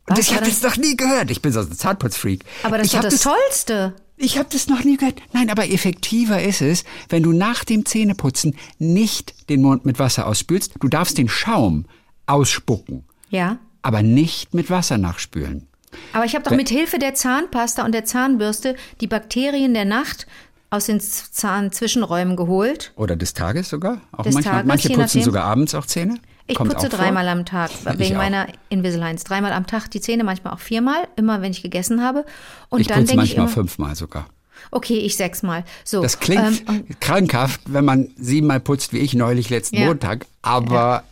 Und Was ich habe das noch nie gehört. Ich bin so ein Zahnputzfreak. Aber das ich ist hab das Tollste. Ich habe das noch nie gehört. Nein, aber effektiver ist es, wenn du nach dem Zähneputzen nicht den Mund mit Wasser ausspülst. Du darfst den Schaum ausspucken, Ja. Aber nicht mit Wasser nachspülen. Aber ich habe doch mit Hilfe der Zahnpasta und der Zahnbürste die Bakterien der Nacht aus den Zahnzwischenräumen geholt. Oder des Tages sogar. Auch Des manchmal, Tages, manche putzen sogar abends auch Zähne. Ich Kommt putze vor. dreimal am Tag, wegen meiner Invisaligns. Dreimal am Tag die Zähne, manchmal auch viermal, immer wenn ich gegessen habe. Und Ich dann putze manchmal immer, fünfmal sogar. okay, ich sechsmal. So, Das klingt ähm, krankhaft, wenn man siebenmal putzt, wie ich neulich letzten Ja. Montag. Aber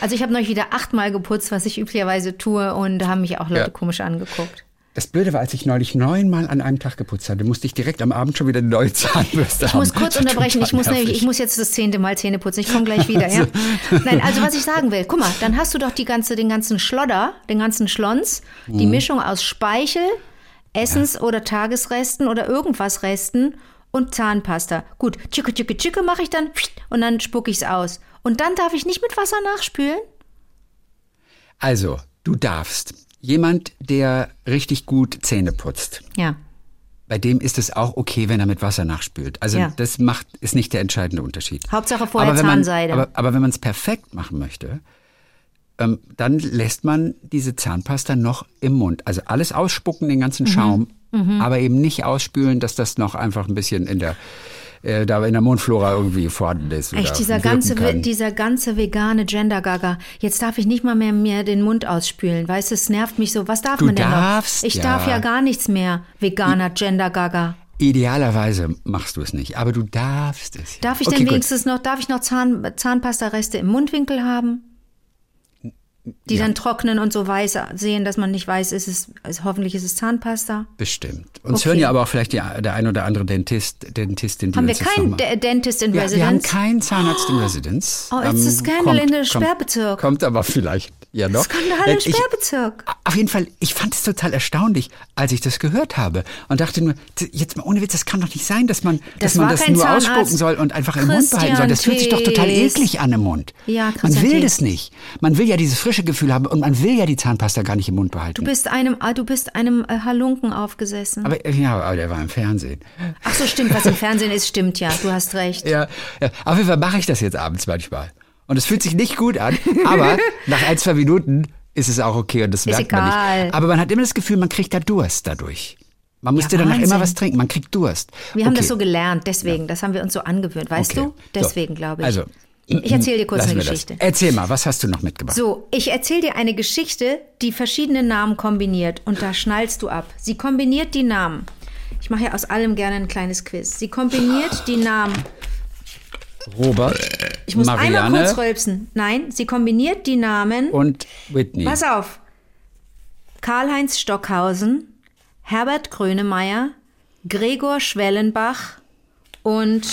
also ich habe neulich wieder achtmal geputzt, was ich üblicherweise tue, und da haben mich auch Leute Ja. komisch angeguckt. das Blöde war, als ich neulich neunmal an einem Tag geputzt hatte, musste ich direkt am Abend schon wieder eine neue Zahnbürste Ich haben. muss kurz unterbrechen. Ich muss, nämlich, ich muss jetzt das zehnte Mal Zähne putzen. Ich komme gleich wieder. Ja? Nein, also was ich sagen will, guck mal, dann hast du doch die ganze, den ganzen Schlodder, den ganzen Schlons, Mhm. die Mischung aus Speichel, Essens- oder Tagesresten oder irgendwas Resten und Zahnpasta. Gut, tschicke, tschicke, tschicke mache ich dann und dann spucke ich es aus. Und dann darf ich nicht mit Wasser nachspülen? Also, du darfst. Jemand, der richtig gut Zähne putzt, Ja. bei dem ist es auch okay, wenn er mit Wasser nachspült. Also Ja. das macht, ist nicht der entscheidende Unterschied. Hauptsache vorher aber wenn man, Zahnseide. Aber, aber wenn man es perfekt machen möchte, ähm, dann lässt man diese Zahnpasta noch im Mund. Also alles ausspucken, den Mhm. ganzen Schaum, aber eben nicht ausspülen, dass das noch einfach ein bisschen in der, äh, da in der Mundflora irgendwie vorhanden ist. Echt, dieser ganze, kann. dieser ganze vegane Gender-Gaga. Jetzt darf ich nicht mal mehr mir den Mund ausspülen. Weißt du, es nervt mich so. Was darf Du man denn darfst, noch? Ich ja. darf ja gar nichts mehr. Veganer Gender-Gaga. Idealerweise machst du es nicht, aber du darfst es. ja. Darf ich okay, denn gut. wenigstens noch, darf ich noch Zahn, Zahnpasta-Reste im Mundwinkel haben? Die dann trocknen und so weiß sehen, dass man nicht weiß, ist es, ist, hoffentlich ist es Zahnpasta. Bestimmt. Uns Okay. hören ja aber auch vielleicht die, der ein oder andere Dentist, Dentistin, die Haben wir keinen Dentist in ja, Wir haben Residence? keinen Zahnarzt in Residenz. Oh, it's a scandal in the Sperrbezirk. Kommt aber vielleicht ja noch. Skandal im Sperrbezirk. Auf jeden Fall, ich fand es total erstaunlich, als ich das gehört habe und dachte nur, jetzt mal ohne Witz, das kann doch nicht sein, dass man, Das dass man das nur Zahnarzt. ausspucken soll und einfach im Mund behalten Christian soll. Das fühlt sich doch total eklig an im Mund. Ja, man Christian will Thees. das nicht. Man will ja dieses frische Gefühl haben und man will ja die Zahnpasta gar nicht im Mund behalten. Du bist einem, ah, du bist einem äh, Halunken aufgesessen. aber ja, aber der war im Fernsehen. Ach so, stimmt, was im Fernsehen ist, stimmt ja. Du hast recht. Ja, ja. auf jeden Fall mache ich das jetzt abends manchmal. Und es fühlt sich nicht gut an, aber nach ein, zwei Minuten ist es auch okay und das merkt man egal. nicht. Aber man hat immer das Gefühl, man kriegt da Durst dadurch. Man musste Ja, danach immer was trinken, man kriegt Durst. Wir haben okay. das so gelernt, deswegen. Das haben wir uns so angewöhnt, weißt Okay. du? Deswegen, glaube ich. Also, ich erzähle dir kurz lassen eine Geschichte. Das. Erzähl mal, was hast du noch mitgebracht? So, ich erzähle dir eine Geschichte, die verschiedene Namen kombiniert und da schnallst du ab. Sie kombiniert die Namen. Ich mache ja aus allem gerne ein kleines Quiz. Sie kombiniert die Namen. Robert, Ich muss einmal Marianne kurz rülpsen. Nein, sie kombiniert die Namen. und Whitney. Pass auf. Karl-Heinz Stockhausen, Herbert Grönemeyer, Gregor Schwellenbach und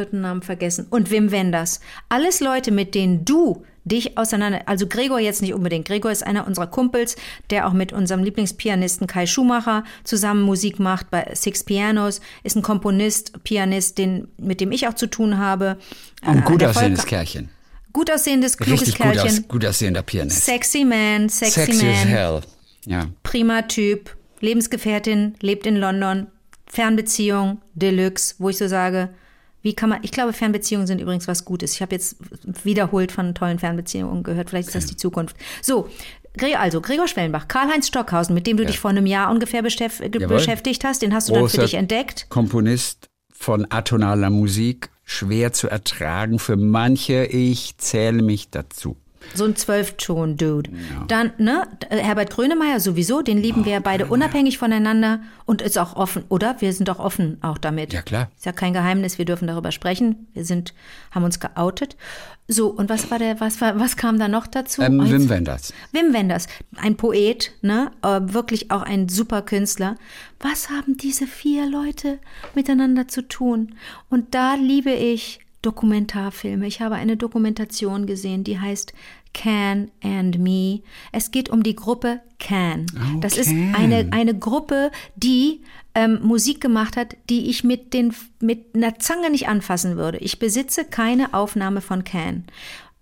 vierten Namen vergessen und Wim Wenders. Alles Leute, mit denen du dich auseinander, also Gregor jetzt nicht unbedingt. Gregor ist einer unserer Kumpels, der auch mit unserem Lieblingspianisten Kai Schumacher zusammen Musik macht bei Six Pianos, ist ein Komponist, Pianist, den, mit dem ich auch zu tun habe. Ein Äh, gut aussehendes Kerlchen. Gut aussehendes, kluges Richtig gut, Kerlchen. aus, gut aussehender Pianist. Sexy Man, sexy, Sexy Man as hell. Ja. prima Typ, Lebensgefährtin, lebt in London, Fernbeziehung, Deluxe, wo ich so sage, wie kann man, ich glaube, Fernbeziehungen sind übrigens was Gutes. Ich habe jetzt wiederholt von tollen Fernbeziehungen gehört, vielleicht ist das die Zukunft. So, also Gregor Schwellenbach, Karl-Heinz Stockhausen, mit dem du dich vor einem Jahr ungefähr beschäf- ge- Jawohl. beschäftigt hast, den hast du dann für Großer dich entdeckt. Komponist von atonaler Musik, schwer zu ertragen für manche. Ich zähle mich dazu. So ein Zwölfton-Dude. Dann, ne, Herbert Grönemeyer sowieso, den lieben wir beide unabhängig voneinander und ist auch offen, oder? Wir sind auch offen auch damit. Ja, klar. Ist ja kein Geheimnis, wir dürfen darüber sprechen. Wir sind, haben uns geoutet. So, und was war der, was war, was kam da noch dazu? Ähm, Oh, Wim Wenders. Wim Wenders, ein Poet, ne, äh, wirklich auch ein super Künstler. Was haben diese vier Leute miteinander zu tun? Und da liebe ich Dokumentarfilme. Ich habe eine Dokumentation gesehen, die heißt Can and Me. Es geht um die Gruppe Can. Oh, das ist Can. eine, eine Gruppe, die ähm, Musik gemacht hat, die ich mit, den, mit einer Zange nicht anfassen würde. Ich besitze keine Aufnahme von Can.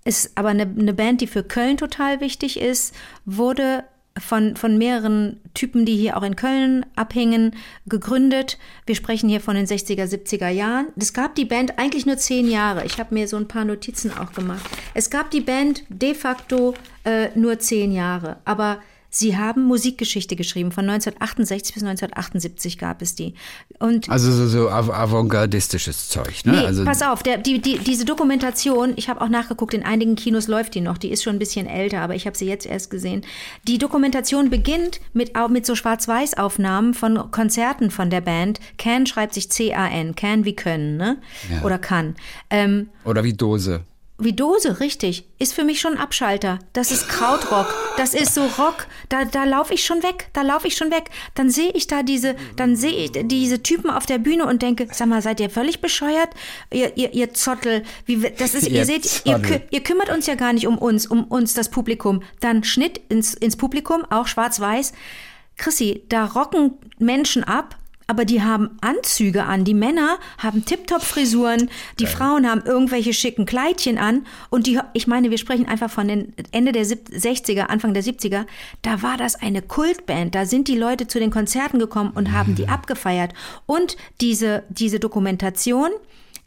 Ist aber eine, eine Band, die für Köln total wichtig ist, wurde von, von mehreren Typen, die hier auch in Köln abhängen, gegründet. Wir sprechen hier von den 60er, 70er Jahren. Es gab die Band eigentlich nur zehn Jahre. Ich habe mir so ein paar Notizen auch gemacht. Es gab die Band de facto äh, nur zehn Jahre. Aber Sie haben Musikgeschichte geschrieben. Von 1968 bis 1978 gab es die. Und Also so, so av- avantgardistisches Zeug, ne? Nee, also, pass auf, der, die, die, diese Dokumentation, ich habe auch nachgeguckt, in einigen Kinos läuft die noch, die ist schon ein bisschen älter, aber ich habe sie jetzt erst gesehen. Die Dokumentation beginnt mit, mit so Schwarz-Weiß-Aufnahmen von Konzerten von der Band. Can schreibt sich C-A-N, can wie können, ne? Ja. Oder kann. Ähm, Oder wie Dose. Wie Dose, richtig. Ist für mich schon ein Abschalter. Das ist Krautrock. Das ist so Rock. Da, da laufe ich schon weg. Da laufe ich schon weg. Dann sehe ich da diese, dann sehe ich diese Typen auf der Bühne und denke, sag mal, seid ihr völlig bescheuert? Ihr, ihr, ihr Zottel. Wie, das ist, ihr Ihr seht, ihr, ihr kümmert uns ja gar nicht um uns, um uns, das Publikum. Dann Schnitt ins, ins Publikum, auch schwarz-weiß. Chrissy, da rocken Menschen ab, aber die haben Anzüge an. Die Männer haben Tip-Top-Frisuren, die Frauen haben irgendwelche schicken Kleidchen an. Und die, ich meine, wir sprechen einfach von den Ende der sieb- 60er, Anfang der 70er. Da war das eine Kultband. Da sind die Leute zu den Konzerten gekommen und haben die abgefeiert. Und diese, diese Dokumentation,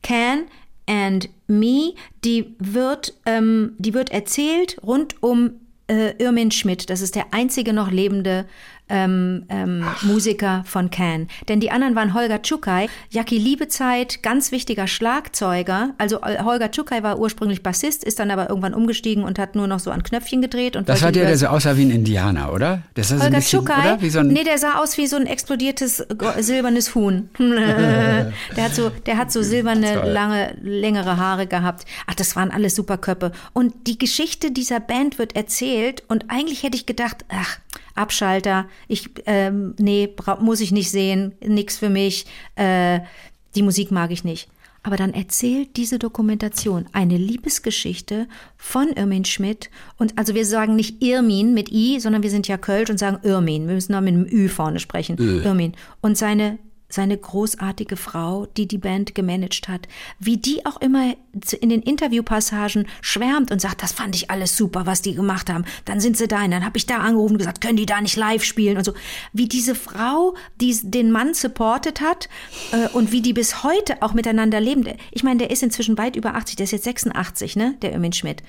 Can and Me, die wird, ähm, die wird erzählt rund um äh, Irmin Schmidt. Das ist der einzige noch lebende ähm, ähm, Musiker von Can. Denn die anderen waren Holger Czukay, Jackie Liebezeit, ganz wichtiger Schlagzeuger. Also äh, Holger Czukay war ursprünglich Bassist, ist dann aber irgendwann umgestiegen und hat nur noch so an Knöpfchen gedreht. Und Das war der, der so aussah wie ein Indianer, oder? Das sah so Holger bisschen, Czukay, oder? Wie so ein, nee, der sah aus wie so ein explodiertes silbernes Huhn. der hat so, der hat so silberne, Toll. lange, längere Haare gehabt. Ach, das waren alles super Köpfe. Und die Geschichte dieser Band wird erzählt und eigentlich hätte ich gedacht, ach, Abschalter, ich, ähm, nee, muss ich nicht sehen, nix für mich, äh, die Musik mag ich nicht. Aber dann erzählt diese Dokumentation eine Liebesgeschichte von Irmin Schmidt. Und also wir sagen nicht Irmin mit I, sondern wir sind ja Kölsch und sagen Irmin. Wir müssen noch mit einem Ü vorne sprechen. Irmin. Und seine seine großartige Frau, die die Band gemanagt hat, wie die auch immer in den Interviewpassagen schwärmt und sagt, das fand ich alles super, was die gemacht haben. Dann sind sie da und dann habe ich da angerufen und gesagt, können die da nicht live spielen und so. Wie diese Frau, die den Mann supportet hat äh, und wie die bis heute auch miteinander leben. Ich meine, der ist inzwischen weit über 80, der ist jetzt 86, ne, der Irmin Schmidt.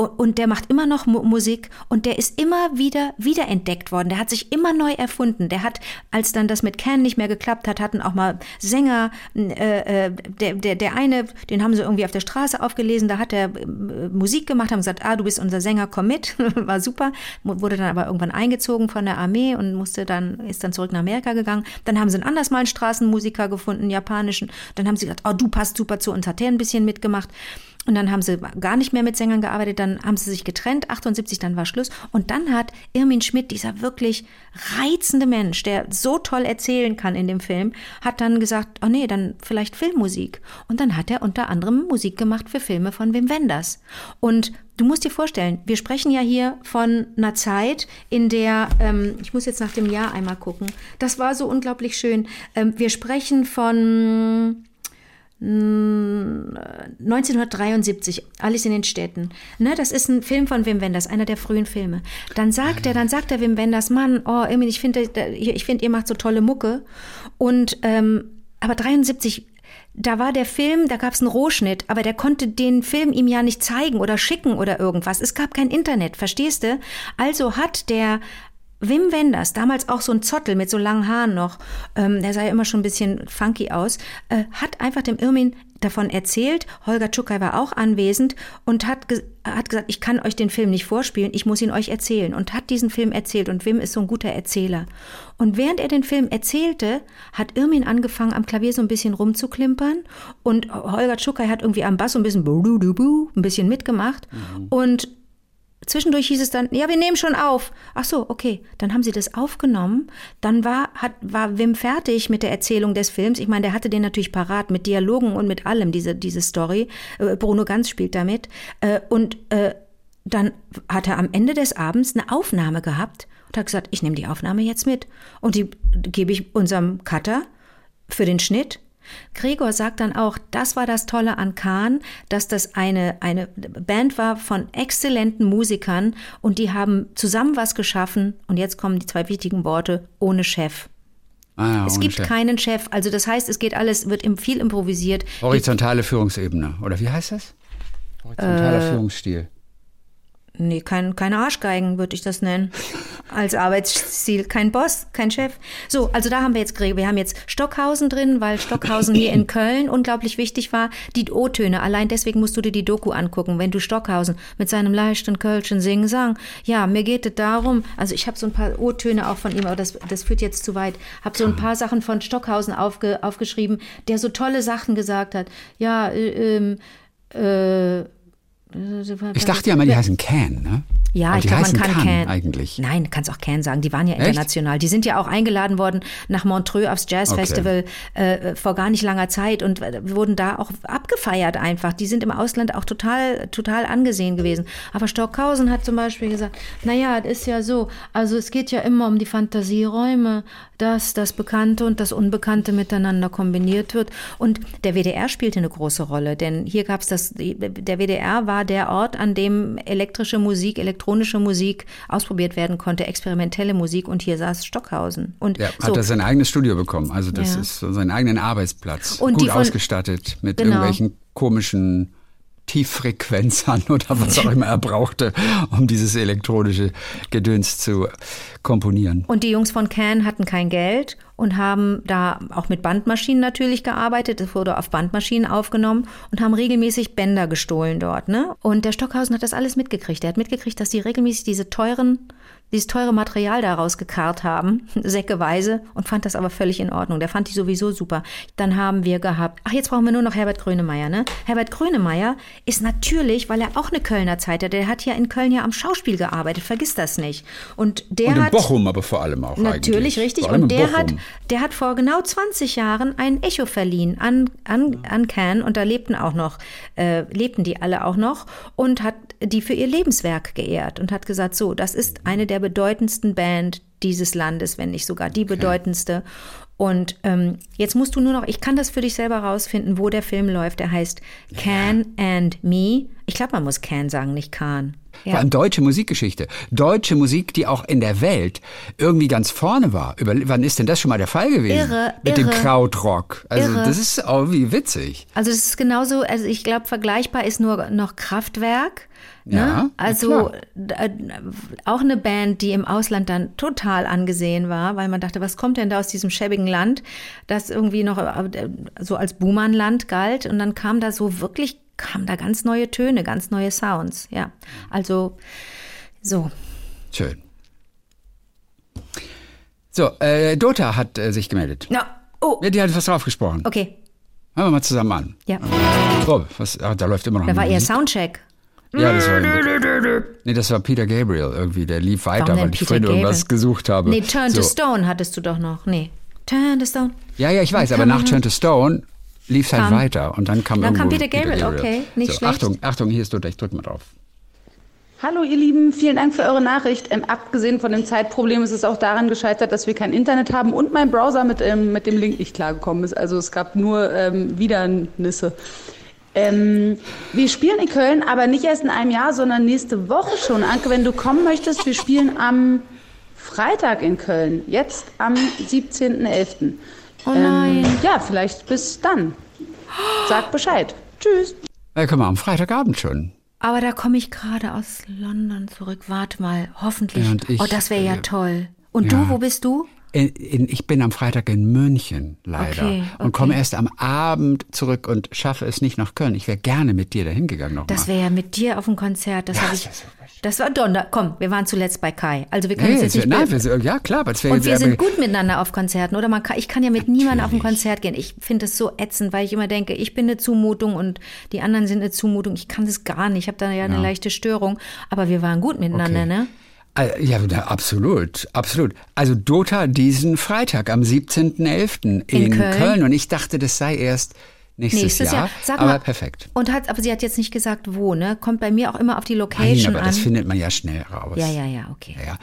Und, der macht immer noch Mu Musik und der ist immer wieder wiederentdeckt worden. Der hat sich immer neu erfunden. Der hat, als dann das mit Can nicht mehr geklappt hat, hatten auch mal Sänger, äh, äh, der, der, der eine, den haben sie irgendwie auf der Straße aufgelesen, da hat er äh, Musik gemacht, haben gesagt, ah, du bist unser Sänger, komm mit, war super, wurde dann aber irgendwann eingezogen von der Armee und musste dann, ist dann zurück nach Amerika gegangen. Dann haben sie ein anders mal einen Straßenmusiker gefunden, einen japanischen, dann haben sie gesagt, oh, du passt super zu uns, hat der ein bisschen mitgemacht. Und dann haben sie gar nicht mehr mit Sängern gearbeitet, dann haben sie sich getrennt, 78, dann war Schluss. Und dann hat Irmin Schmidt, dieser wirklich reizende Mensch, der so toll erzählen kann in dem Film, hat dann gesagt, oh nee, dann vielleicht Filmmusik. Und dann hat er unter anderem Musik gemacht für Filme von Wim Wenders. Und du musst dir vorstellen, wir sprechen ja hier von einer Zeit, in der, ähm, ich muss jetzt nach dem Jahr einmal gucken, das war so unglaublich schön. Ähm, wir sprechen von 1973, Alice in den Städten. Ne, das ist ein Film von Wim Wenders, einer der frühen Filme. Dann sagt er, dann sagt der Wim Wenders, Mann, oh, ich finde, ich finde, ihr macht so tolle Mucke. Und ähm, aber 73 da war der Film, da gab es einen Rohschnitt, aber der konnte den Film ihm ja nicht zeigen oder schicken oder irgendwas. Es gab kein Internet, verstehst du? Also hat der Wim Wenders, damals auch so ein Zottel mit so langen Haaren noch, ähm, der sah ja immer schon ein bisschen funky aus, äh, hat einfach dem Irmin davon erzählt. Holger Czukay war auch anwesend und hat, ge hat gesagt, ich kann euch den Film nicht vorspielen, ich muss ihn euch erzählen. Und hat diesen Film erzählt. Und Wim ist so ein guter Erzähler. Und während er den Film erzählte, hat Irmin angefangen, am Klavier so ein bisschen rumzuklimpern. Und Holger Czukay hat irgendwie am Bass so ein bisschen, ein bisschen mitgemacht. Und Zwischendurch hieß es dann, ja, wir nehmen schon auf. Ach so, okay. Dann haben sie das aufgenommen. Dann war, hat, war Wim fertig mit der Erzählung des Films. Ich meine, der hatte den natürlich parat mit Dialogen und mit allem, diese, diese Story. Äh, Bruno Ganz spielt damit. Äh, und äh, dann hat er am Ende des Abends eine Aufnahme gehabt und hat gesagt, ich nehme die Aufnahme jetzt mit und die gebe ich unserem Cutter für den Schnitt. Gregor sagt dann auch, das war das Tolle an Kahn, dass das eine, eine Band war von exzellenten Musikern und die haben zusammen was geschaffen und jetzt kommen die zwei wichtigen Worte, ohne Chef. Ah, Es gibt Chef. keinen Chef, also das heißt, es geht alles, wird im- viel improvisiert. Horizontale Führungsebene. Oder wie heißt das? Horizontaler Äh, Führungsstil. Nee, kein, keine Arschgeigen würde ich das nennen. Als Arbeitsstil. Kein Boss, kein Chef. So, also da haben wir jetzt, wir haben jetzt Stockhausen drin, weil Stockhausen hier in Köln unglaublich wichtig war. Die O-Töne, allein deswegen musst du dir die Doku angucken, wenn du Stockhausen mit seinem leichten Kölschen singen sang. Ja, mir geht es darum, also ich habe so ein paar O-Töne auch von ihm, aber das, das führt jetzt zu weit. Habe so ein paar Sachen von Stockhausen aufge, aufgeschrieben, der so tolle Sachen gesagt hat. Ja, äh, ähm, äh, Ich dachte ja mal, die heißen Can, ne? ja, Aber ich glaube, man kann Can. eigentlich. Nein, du kannst auch Can sagen. Die waren ja Echt? international. Die sind ja auch eingeladen worden nach Montreux aufs Jazz Okay. Festival äh, vor gar nicht langer Zeit und wurden da auch abgefeiert einfach. Die sind im Ausland auch total, total angesehen gewesen. Aber Stockhausen hat zum Beispiel gesagt, naja, es ist ja so, also es geht ja immer um die Fantasieräume, dass das Bekannte und das Unbekannte miteinander kombiniert wird. Und der WDR spielte eine große Rolle, denn hier gab es das, der WDR war der Ort, an dem elektrische Musik, elektronische Musik ausprobiert werden konnte, experimentelle Musik und hier saß Stockhausen. Und Ja, so, hat er sein eigenes Studio bekommen. Also das Ja. ist so seinen eigenen Arbeitsplatz. Und Gut von- ausgestattet mit Genau. irgendwelchen komischen Tieffrequenzern oder was auch immer er brauchte, um dieses elektronische Gedöns zu komponieren. Und die Jungs von Can hatten kein Geld und haben da auch mit Bandmaschinen natürlich gearbeitet. Es wurde auf Bandmaschinen aufgenommen und haben regelmäßig Bänder gestohlen dort. Ne? Und der Stockhausen hat das alles mitgekriegt. Er hat mitgekriegt, dass die regelmäßig diese teuren, dieses teure Material daraus gekarrt haben, säckeweise, und fand das aber völlig in Ordnung. Der fand die sowieso super. Dann haben wir gehabt, ach, jetzt brauchen wir nur noch Herbert Grönemeyer. Ne? Herbert Grönemeyer ist natürlich, weil er auch eine Kölner Zeit hat, der hat ja in Köln ja am Schauspiel gearbeitet, vergiss das nicht. Und der Und in hat Bochum aber vor allem auch Natürlich, eigentlich. richtig. Und der hat, der hat vor genau 20 Jahren ein Echo verliehen an, an, an Cannes und da lebten auch noch, äh, lebten die alle auch noch und hat die für ihr Lebenswerk geehrt und hat gesagt, so, das ist eine der bedeutendsten Band dieses Landes, wenn nicht sogar die bedeutendste. Und ähm, jetzt musst du nur noch, ich kann das für dich selber rausfinden, wo der Film läuft. Der heißt Can and Me. Ich glaube, man muss Can sagen, nicht Can. Vor allem deutsche Musikgeschichte. Deutsche Musik, die auch in der Welt irgendwie ganz vorne war. Über, wann ist denn das schon mal der Fall gewesen? Irre, Mit dem irre. Krautrock. Also Irre. das ist auch wie witzig. Also es ist genauso, also ich glaube, vergleichbar ist nur noch Kraftwerk. Ne? Ja, na also äh, auch eine Band, die im Ausland dann total angesehen war, weil man dachte, was kommt denn da aus diesem schäbigen Land, das irgendwie noch äh, so als Buhmannland galt und dann kam da so wirklich, kamen da ganz neue Töne, ganz neue Sounds. Ja, also so. Schön. So, äh, Dota hat äh, sich gemeldet. Ja, oh, Ja, die hat was drauf gesprochen. okay, Hören wir mal zusammen an. ja. Oh, was, ah, da läuft immer noch Da war Musik. Soundcheck. Ja, das war, nee, das war Peter Gabriel irgendwie. Der lief weiter, Warum weil ich Peter vorhin irgendwas Gabriel? gesucht habe. Nee, Turn to So. Stone hattest du doch noch. Nee, Turn to Stone. Ja, ja, ich weiß, aber nach Turn to Stone lief es halt weiter und dann kam Dann kam irgendwo Peter Gabriel, okay, nicht so, schlecht. Achtung, Achtung, hier ist Dota, ich drück mal drauf. Hallo ihr Lieben, vielen Dank für eure Nachricht. Ähm, abgesehen von dem Zeitproblem ist es auch daran gescheitert, dass wir kein Internet haben und mein Browser mit, ähm, mit dem Link nicht klargekommen ist. Also es gab nur ähm, Widernisse. Ähm, wir spielen in Köln, aber nicht erst in einem Jahr, sondern nächste Woche schon. Anke, wenn du kommen möchtest, wir spielen am Freitag in Köln, jetzt am 17.11. Oh nein. Ähm, ja, vielleicht bis dann. Sag Bescheid. Tschüss. Ja, guck mal, am Freitagabend schon. Aber da komme ich gerade aus London zurück. Warte mal, hoffentlich. Ja, ich, oh, das wäre ja äh, toll. Und ja. du, wo bist du? In, in, ich bin am Freitag in München, leider. Okay, Und okay. komme erst am Abend zurück und schaffe es nicht nach Köln. Ich wäre gerne mit dir dahin gegangen nochmal. Das wäre ja mit dir auf dem Konzert. Das das ich. wär. Das war Donner. Komm, wir waren zuletzt bei Kai. Also wir können Nee, jetzt wär, nicht. nein, wir, ja klar, aber es wäre und wir sind gut miteinander auf Konzerten, oder? Man kann, ich kann ja mit niemandem auf ein Natürlich. Konzert gehen. Ich finde es so ätzend, weil ich immer denke, ich bin eine Zumutung und die anderen sind eine Zumutung. Ich kann das gar nicht. Ich habe da ja eine Ja. leichte Störung. Aber wir waren gut miteinander, Okay. ne? Äh, Ja, absolut, absolut. Also Dota diesen Freitag am 17.11. in, In Köln. Köln. Und ich dachte, das sei erst nächstes, Nächstes Jahr. Jahr. Aber mal, perfekt. Und hat, aber sie hat jetzt nicht gesagt, wo, ne? Kommt bei mir auch immer auf die Nein, Location aber an. das findet man ja schnell raus. ja, ja, ja, okay. Ja,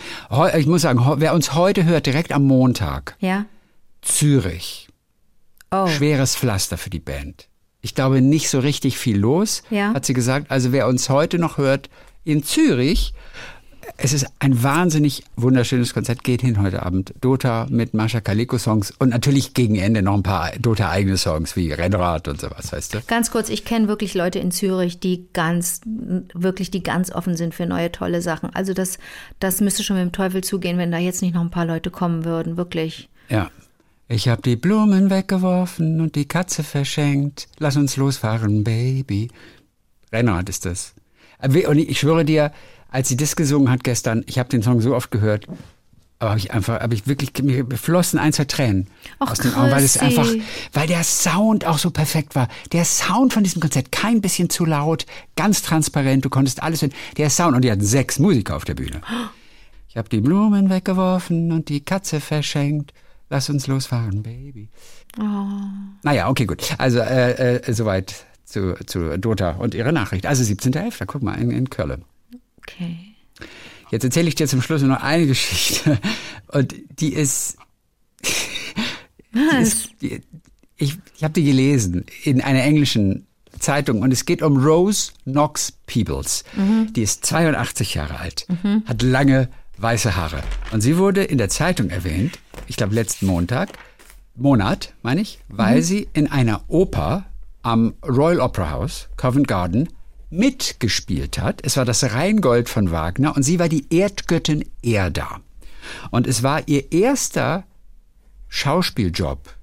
ja. Ich muss sagen, wer uns heute hört, direkt am Montag, Ja. Zürich, Oh. schweres Pflaster für die Band. Ich glaube, nicht so richtig viel los, Ja. hat sie gesagt. Also wer uns heute noch hört in Zürich, es ist ein wahnsinnig wunderschönes Konzert. Geht hin heute Abend. Dota mit Mascha Kaliko Songs und natürlich gegen Ende noch ein paar Dota eigene Songs wie Rennrad und sowas, weißt du? Ganz kurz, ich kenne wirklich Leute in Zürich, die ganz, wirklich, die ganz offen sind für neue tolle Sachen. Also das, das müsste schon mit dem Teufel zugehen, wenn da jetzt nicht noch ein paar Leute kommen würden, wirklich. Ja. Ich hab die Blumen weggeworfen und die Katze verschenkt. Lass uns losfahren, Baby. Rennrad ist das. Aber Und ich schwöre dir, als sie das gesungen hat gestern, ich habe den Song so oft gehört, aber habe ich einfach, habe ich wirklich, mir flossen ein, zwei Tränen Ach, aus den Augen, weil es einfach, weil der Sound auch so perfekt war. Der Sound von diesem Konzert, kein bisschen zu laut, ganz transparent, du konntest alles hören. Der Sound, und die hatten sechs Musiker auf der Bühne. Ich habe die Blumen weggeworfen und die Katze verschenkt. Lass uns losfahren, Baby. Naja, okay, gut. Also äh, äh, soweit zu, zu Dota und ihrer Nachricht. Also 17.11., guck mal, in, in Köln. Okay. Jetzt erzähle ich dir zum Schluss nur eine Geschichte. Und die ist. Die ist die, ich ich habe die gelesen in einer englischen Zeitung und es geht um Rose Knox Peebles. Die ist 82 Jahre alt, hat lange weiße Haare. Und sie wurde in der Zeitung erwähnt, ich glaube letzten Montag, Monat, meine ich, weil sie in einer Oper am Royal Opera House, Covent Garden, mitgespielt hat. Es war das Rheingold von Wagner und sie war die Erdgöttin Erda. Und es war ihr erster Schauspieljob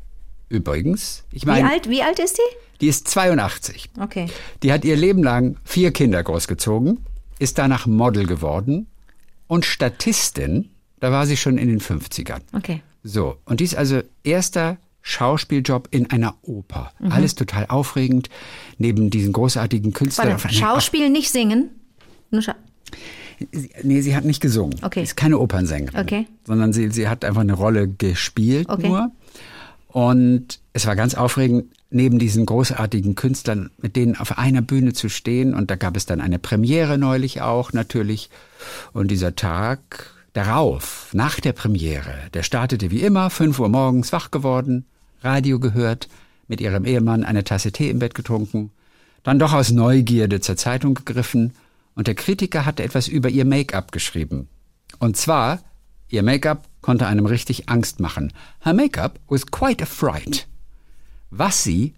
übrigens. Ich Wie meine, alt, wie alt ist die? die ist 82. Okay. Die hat ihr Leben lang vier Kinder großgezogen, ist danach Model geworden und Statistin, da war sie schon in den 50ern. Okay. So, und die ist also erster Schauspieljob in einer Oper. Alles total aufregend, neben diesen großartigen Künstlern. Warte, Schauspiel nicht singen. Nur Scha Sie- Nee, sie hat nicht gesungen. Okay. Ist keine Opernsängerin. Okay. Sondern sie, sie hat einfach eine Rolle gespielt Okay. nur. Und es war ganz aufregend, neben diesen großartigen Künstlern, mit denen auf einer Bühne zu stehen. Und da gab es dann eine Premiere neulich auch natürlich. Und dieser Tag darauf, nach der Premiere, der startete wie immer, 5 Uhr morgens wach geworden, Radio gehört, mit ihrem Ehemann eine Tasse Tee im Bett getrunken, dann doch aus Neugierde zur Zeitung gegriffen und der Kritiker hatte etwas über ihr Make-up geschrieben. Und zwar, ihr Make-up konnte einem richtig Angst machen. Her Make-up was quite a fright. Was sie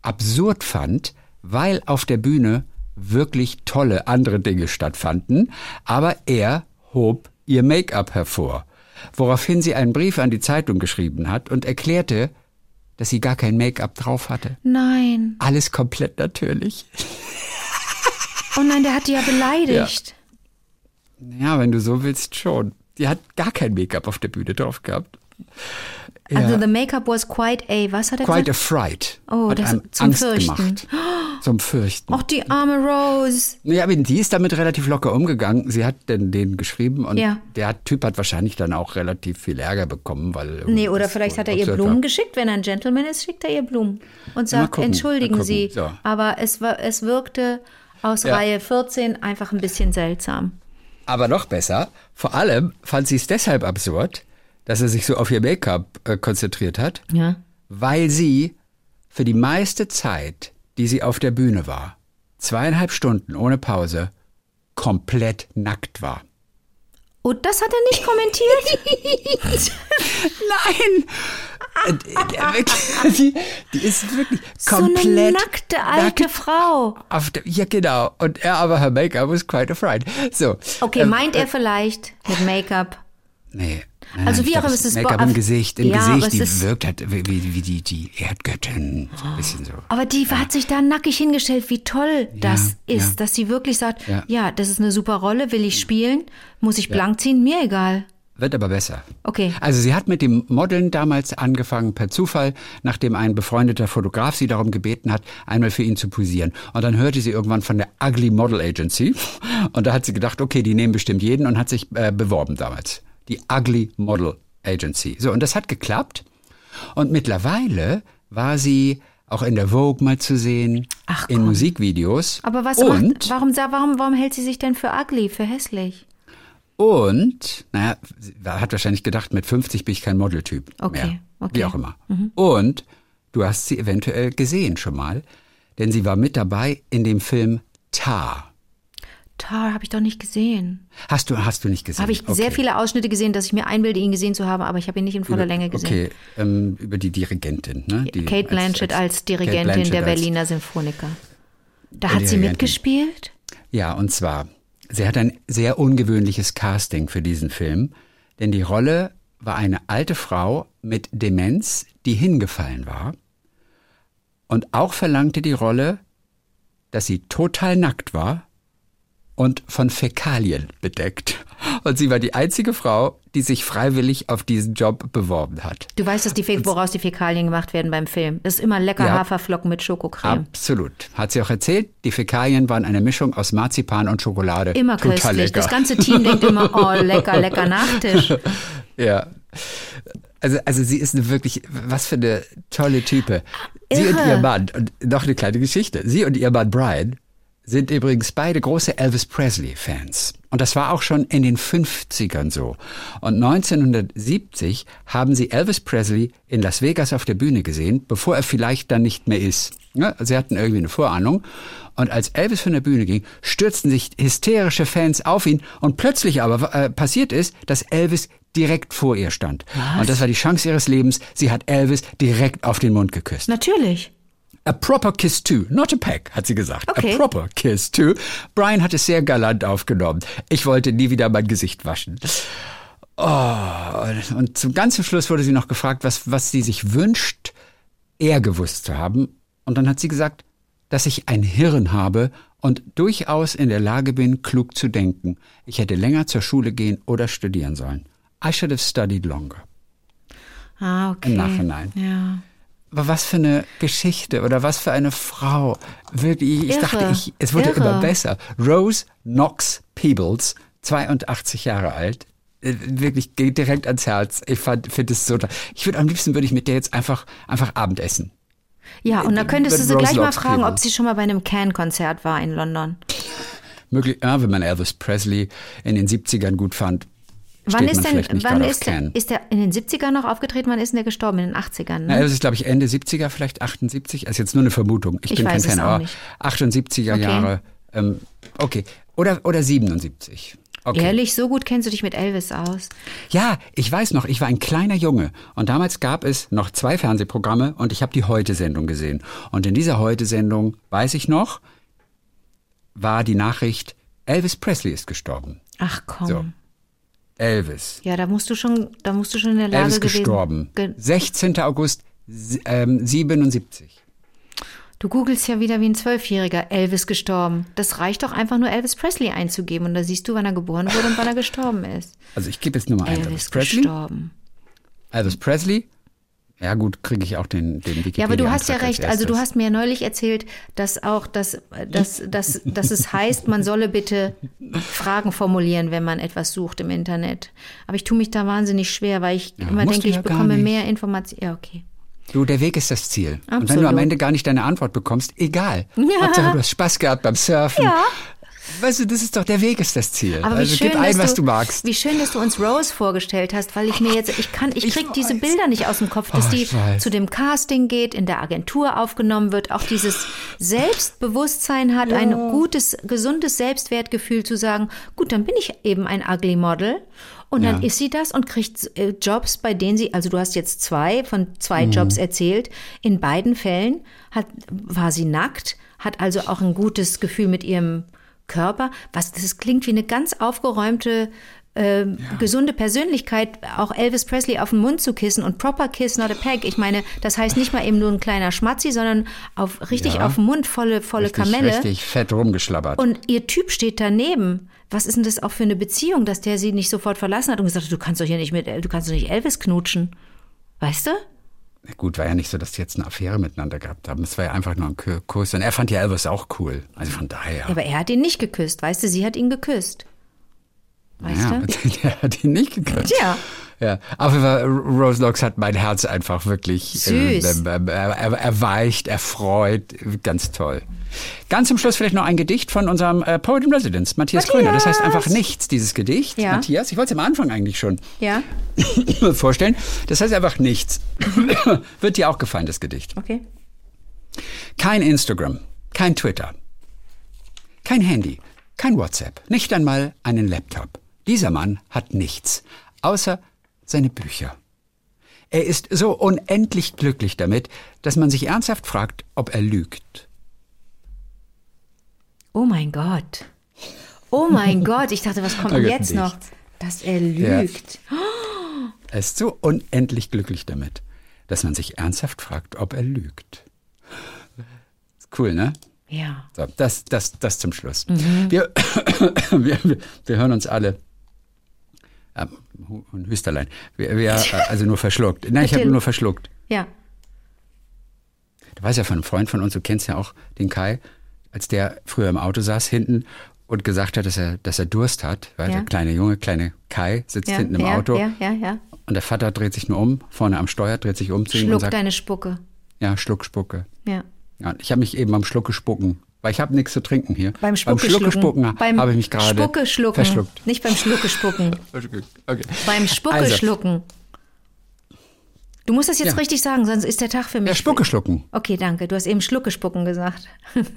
absurd fand, weil auf der Bühne wirklich tolle andere Dinge stattfanden, aber er hob ihr Make-up hervor, woraufhin sie einen Brief an die Zeitung geschrieben hat und erklärte, dass sie gar kein Make-up drauf hatte. Nein. Alles komplett natürlich. Oh nein, der hat die ja beleidigt. Ja, wenn du so willst, schon. Die hat gar kein Make-up auf der Bühne drauf gehabt. Also the makeup was quite a, was hat er Quite a gesagt? fright. Oh, hat das- einem zum Angst Fürchten. gemacht. Zum Fürchten. Ach, die arme Rose. Ja, aber die ist damit relativ locker umgegangen. Sie hat denn den geschrieben und Ja. der Typ hat wahrscheinlich dann auch relativ viel Ärger bekommen, weil Nee, oder vielleicht hat er ihr Blumen war. geschickt. Wenn er ein Gentleman ist, schickt er ihr Blumen. Und sagt, gucken, entschuldigen. Sie. So. Aber es, war, es wirkte aus Ja. Reihe 14 einfach ein bisschen seltsam. Aber noch besser, vor allem fand sie es deshalb absurd, dass er sich so auf ihr Make-up äh, konzentriert hat, Ja. weil sie für die meiste Zeit, die sie auf der Bühne war, zweieinhalb Stunden ohne Pause, komplett nackt war. Und das hat er nicht kommentiert? Nein! Äh, wirklich- Die, die ist wirklich so eine komplett nackte alte nackt Frau. Der, ja, genau. Und er aber, her Make-up was quite a fright. So. Okay, ähm, meint er vielleicht mit Make-up? Nee. Nein, Also wie auch immer, es ist Make-up im Gesicht, im Ja, Gesicht, es die wirkt halt wie, wie, die, die Erdgöttin. So ein bisschen so. Aber die hat sich da nackig hingestellt, wie toll das Ja, ist, ja. dass sie wirklich sagt, Ja. ja. das ist eine super Rolle, will ich spielen, muss ich blank ziehen, mir egal. Wird aber besser. Okay. Also sie hat mit dem Modeln damals angefangen per Zufall, nachdem ein befreundeter Fotograf sie darum gebeten hat, einmal für ihn zu posieren. Und dann hörte sie irgendwann von der Ugly Model Agency und da hat sie gedacht, okay, die nehmen bestimmt jeden und hat sich äh, beworben damals. Die Ugly Model Agency. So, und das hat geklappt. Und mittlerweile war sie auch in der Vogue mal zu sehen, Ach, in. Musikvideos. Aber was und, macht, warum, warum, warum hält sie sich denn für ugly, für hässlich? Und, naja, hat wahrscheinlich gedacht, mit 50 bin ich kein Modeltyp Okay, mehr. okay. Wie auch immer. Und du hast sie eventuell gesehen schon mal, denn sie war mit dabei in dem Film Tar. Tar habe ich doch nicht gesehen. Hast du, hast du nicht gesehen? Habe ich okay. sehr viele Ausschnitte gesehen, dass ich mir einbilde, ihn gesehen zu haben, aber ich habe ihn nicht in voller Länge gesehen. Okay, ähm, über die Dirigentin. Ne? Die, Kate Blanchett als, Dirigentin Kate Blanchett der als- Berliner Symphoniker. Da hat sie Dirigentin. mitgespielt? Ja, und zwar, sie hat ein sehr ungewöhnliches Casting für diesen Film, denn die Rolle war eine alte Frau mit Demenz, die hingefallen war. Und auch verlangte die Rolle, dass sie total nackt war und von Fäkalien bedeckt. Und sie war die einzige Frau, die sich freiwillig auf diesen Job beworben hat. Du weißt, dass die Fä- woraus die Fäkalien gemacht werden beim Film. Das ist immer lecker Ja. Haferflocken mit Schokocreme. Absolut. Hat sie auch erzählt, die Fäkalien waren eine Mischung aus Marzipan und Schokolade. Immer Total köstlich. lecker. Das ganze Team denkt immer, oh, lecker, lecker Nachtisch. Ja. Also, also sie ist eine wirklich, was für eine tolle Type. Sie und Irre. ihr Mann, und noch eine kleine Geschichte. Sie und ihr Mann Brian sind übrigens beide große Elvis Presley-Fans. Und das war auch schon in den 50ern so. Und 1970 haben sie Elvis Presley in Las Vegas auf der Bühne gesehen, bevor er vielleicht dann nicht mehr ist. Ja, sie hatten irgendwie eine Vorahnung. Und als Elvis von der Bühne ging, stürzten sich hysterische Fans auf ihn. Und plötzlich aber äh, passiert ist, dass Elvis direkt vor ihr stand. Und das war die Chance ihres Lebens. Sie hat Elvis direkt auf den Mund geküsst. Natürlich. A proper kiss too, not a peck, hat sie gesagt. Okay. A proper kiss too. Brian hat es sehr galant aufgenommen. Ich wollte nie wieder mein Gesicht waschen. Oh, und zum ganzen Schluss wurde sie noch gefragt, was, was sie sich wünscht, er gewusst zu haben. Und dann hat sie gesagt, dass ich ein Hirn habe und durchaus in der Lage bin, klug zu denken. Ich hätte länger zur Schule gehen oder studieren sollen. I should have studied longer. Ah, okay. Im Nachhinein. Ja. Aber was für eine Geschichte oder was für eine Frau. Wirklich, ich Irre, dachte, ich, es wurde irre. immer besser. Rose Knox Peebles, 82 Jahre alt. Äh, Wirklich geht direkt ans Herz. Ich fand, finde es so toll. Ich würde am liebsten würde ich mit der jetzt einfach, einfach Abendessen. Ja, und da könntest du sie gleich mal Rose fragen, Knox ob sie schon mal bei einem Can-Konzert war in London. Möglich, ja, wenn man Elvis Presley in den 70ern gut fand. Wann ist denn, wann ist ist der in den 70ern noch aufgetreten? Wann ist denn der gestorben? In den 80ern, Na, ne? Elvis ist, glaube ich, Ende 70er, vielleicht 78. Das ist jetzt nur eine Vermutung. Ich, Ich bin kein Fan, aber nicht. 78er Okay. Jahre. Ähm, okay. Oder, oder 77. Okay. Ehrlich, so gut kennst du dich mit Elvis aus. Ja, ich weiß noch, ich war ein kleiner Junge und damals gab es noch zwei Fernsehprogramme und ich habe die Heute-Sendung gesehen. Und in dieser Heute-Sendung, weiß ich noch, war die Nachricht, Elvis Presley ist gestorben. Ach komm. So. Elvis. Ja, da musst du schon, da musst du schon in der Lage Elvis gestorben. Ge 16. August ähm, 77. du googelst ja wieder wie ein Zwölfjähriger. Elvis gestorben. Das reicht doch einfach nur Elvis Presley einzugeben und da siehst du, wann er geboren wurde und wann er gestorben ist. Also ich gebe jetzt nur mal ein. Elvis Presley. gestorben. Elvis Presley. Ja gut, kriege ich auch den, den Wikipedia. Ja, aber du hast ja als recht. Also du hast mir neulich erzählt, dass auch das, dass, dass, dass es heißt, man solle bitte Fragen formulieren, wenn man etwas sucht im Internet. Aber ich tue mich da wahnsinnig schwer, weil ich immer musst denke, ich ja gar bekomme mehr Informationen. Ja, okay. Du, der Weg ist das Ziel. Und wenn Absolut. du am Ende gar nicht deine Antwort bekommst, egal. Hauptsache, du hast Spaß gehabt beim Surfen. Ja. Weißt du, das ist doch, der Weg ist das Ziel. Aber also schön, gib ein, was du magst. Wie schön, dass du uns Rose vorgestellt hast, weil ich mir jetzt, ich kann, ich Ich krieg diese weiß. Bilder nicht aus dem Kopf, dass Oh, die weiß. zu dem Casting geht, in der Agentur aufgenommen wird, auch dieses Selbstbewusstsein hat, ein gutes, gesundes Selbstwertgefühl zu sagen, gut, dann bin ich eben ein Ugly Model. Und dann Ja. ist sie das und kriegt äh, Jobs, bei denen sie, also du hast jetzt zwei von zwei Mhm. Jobs erzählt. In beiden Fällen hat, war sie nackt, hat also auch ein gutes Gefühl mit ihrem Körper. Was, das klingt wie eine ganz aufgeräumte, ähm, gesunde Persönlichkeit, auch Elvis Presley auf den Mund zu kissen und proper kiss, not a peg. Ich meine, das heißt nicht mal eben nur ein kleiner Schmatzi, sondern auf, richtig Ja. auf den Mund, volle, volle richtig, Kamelle. richtig fett rumgeschlabbert. Und ihr Typ steht daneben. Was ist denn das auch für eine Beziehung, dass der sie nicht sofort verlassen hat und gesagt hat, du kannst doch hier nicht mit, du kannst doch nicht Elvis knutschen. Weißt du? Na Gut, war ja nicht so, dass die jetzt eine Affäre miteinander gehabt haben. Es war ja einfach nur ein Ku- Kuss. Und er fand ja Elvis auch cool. Also von daher. Ja, aber er hat ihn nicht geküsst, weißt du? Sie hat ihn geküsst. Weißt ja, du? der hat ihn nicht geküsst. Tja. Ja, aber Rose Locks hat mein Herz einfach wirklich äh, Süß. äh, er, erweicht, erfreut, ganz toll. Ganz zum Schluss vielleicht noch ein Gedicht von unserem äh, Poet in Residence, Matthias, Matthias! Kröner. Das heißt einfach nichts, dieses Gedicht. Ja. Matthias, ich wollte es am Anfang eigentlich schon Ja, vorstellen. Das heißt einfach nichts. Wird dir auch gefallen, das Gedicht. okay. Kein Instagram, kein Twitter, kein Handy, kein WhatsApp, nicht einmal einen Laptop. Dieser Mann hat nichts, außer seine Bücher. Er ist so unendlich glücklich damit, dass man sich ernsthaft fragt, ob er lügt. Oh mein Gott. Oh mein Gott, ich dachte, was kommt jetzt noch? Dass er lügt. Er ist so unendlich glücklich damit, dass man sich ernsthaft fragt, ob er lügt. Cool, ne? Ja. So, das, das, das zum Schluss. Wir, wir, wir hören uns alle. Ähm, ein Hüsterlein. Wir, wir, äh, also nur verschluckt. Nein, ich habe nur verschluckt. Ja. Du weißt ja von einem Freund von uns, du kennst ja auch den Kai, als der früher im Auto saß hinten und gesagt hat, dass er, dass er Durst hat. Weil Ja. Der kleine Junge, kleine Kai, sitzt Ja, hinten im ja, Auto ja, ja, ja. und der Vater dreht sich nur um, vorne am Steuer, dreht sich um zu ihm und Schluck sagt, deine Spucke. ja, Schluck, Spucke. Ja. Ja, und ich habe mich eben am Schlucke spucken, weil ich habe nichts zu trinken hier. Beim Spucke, Schlucke schlucken. spucken Beim habe ich mich gerade Spucke schlucken. verschluckt. Nicht beim Schlucke spucken. Okay. beim Spucke Also. schlucken. Du musst das jetzt Ja. richtig sagen, sonst ist der Tag für mich. Ja, Spucke schlucken. Okay, danke. Du hast eben Schlucke spucken gesagt.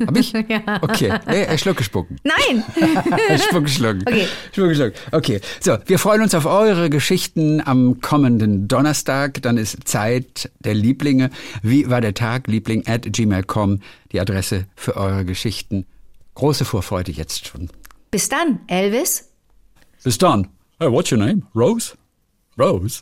Hab ich? Ja. Okay. Nee, äh, Schlucke spucken. Nein! Spucke schlucken. Okay. Spucke schlucken. Okay. So, wir freuen uns auf eure Geschichten am kommenden Donnerstag. Dann ist Zeit der Lieblinge. Wie war der Tag? Liebling at gmail.com. Die Adresse für eure Geschichten. Große Vorfreude jetzt schon. Bis dann, Elvis. Bis dann. Hey, what's your name? Rose? Rose?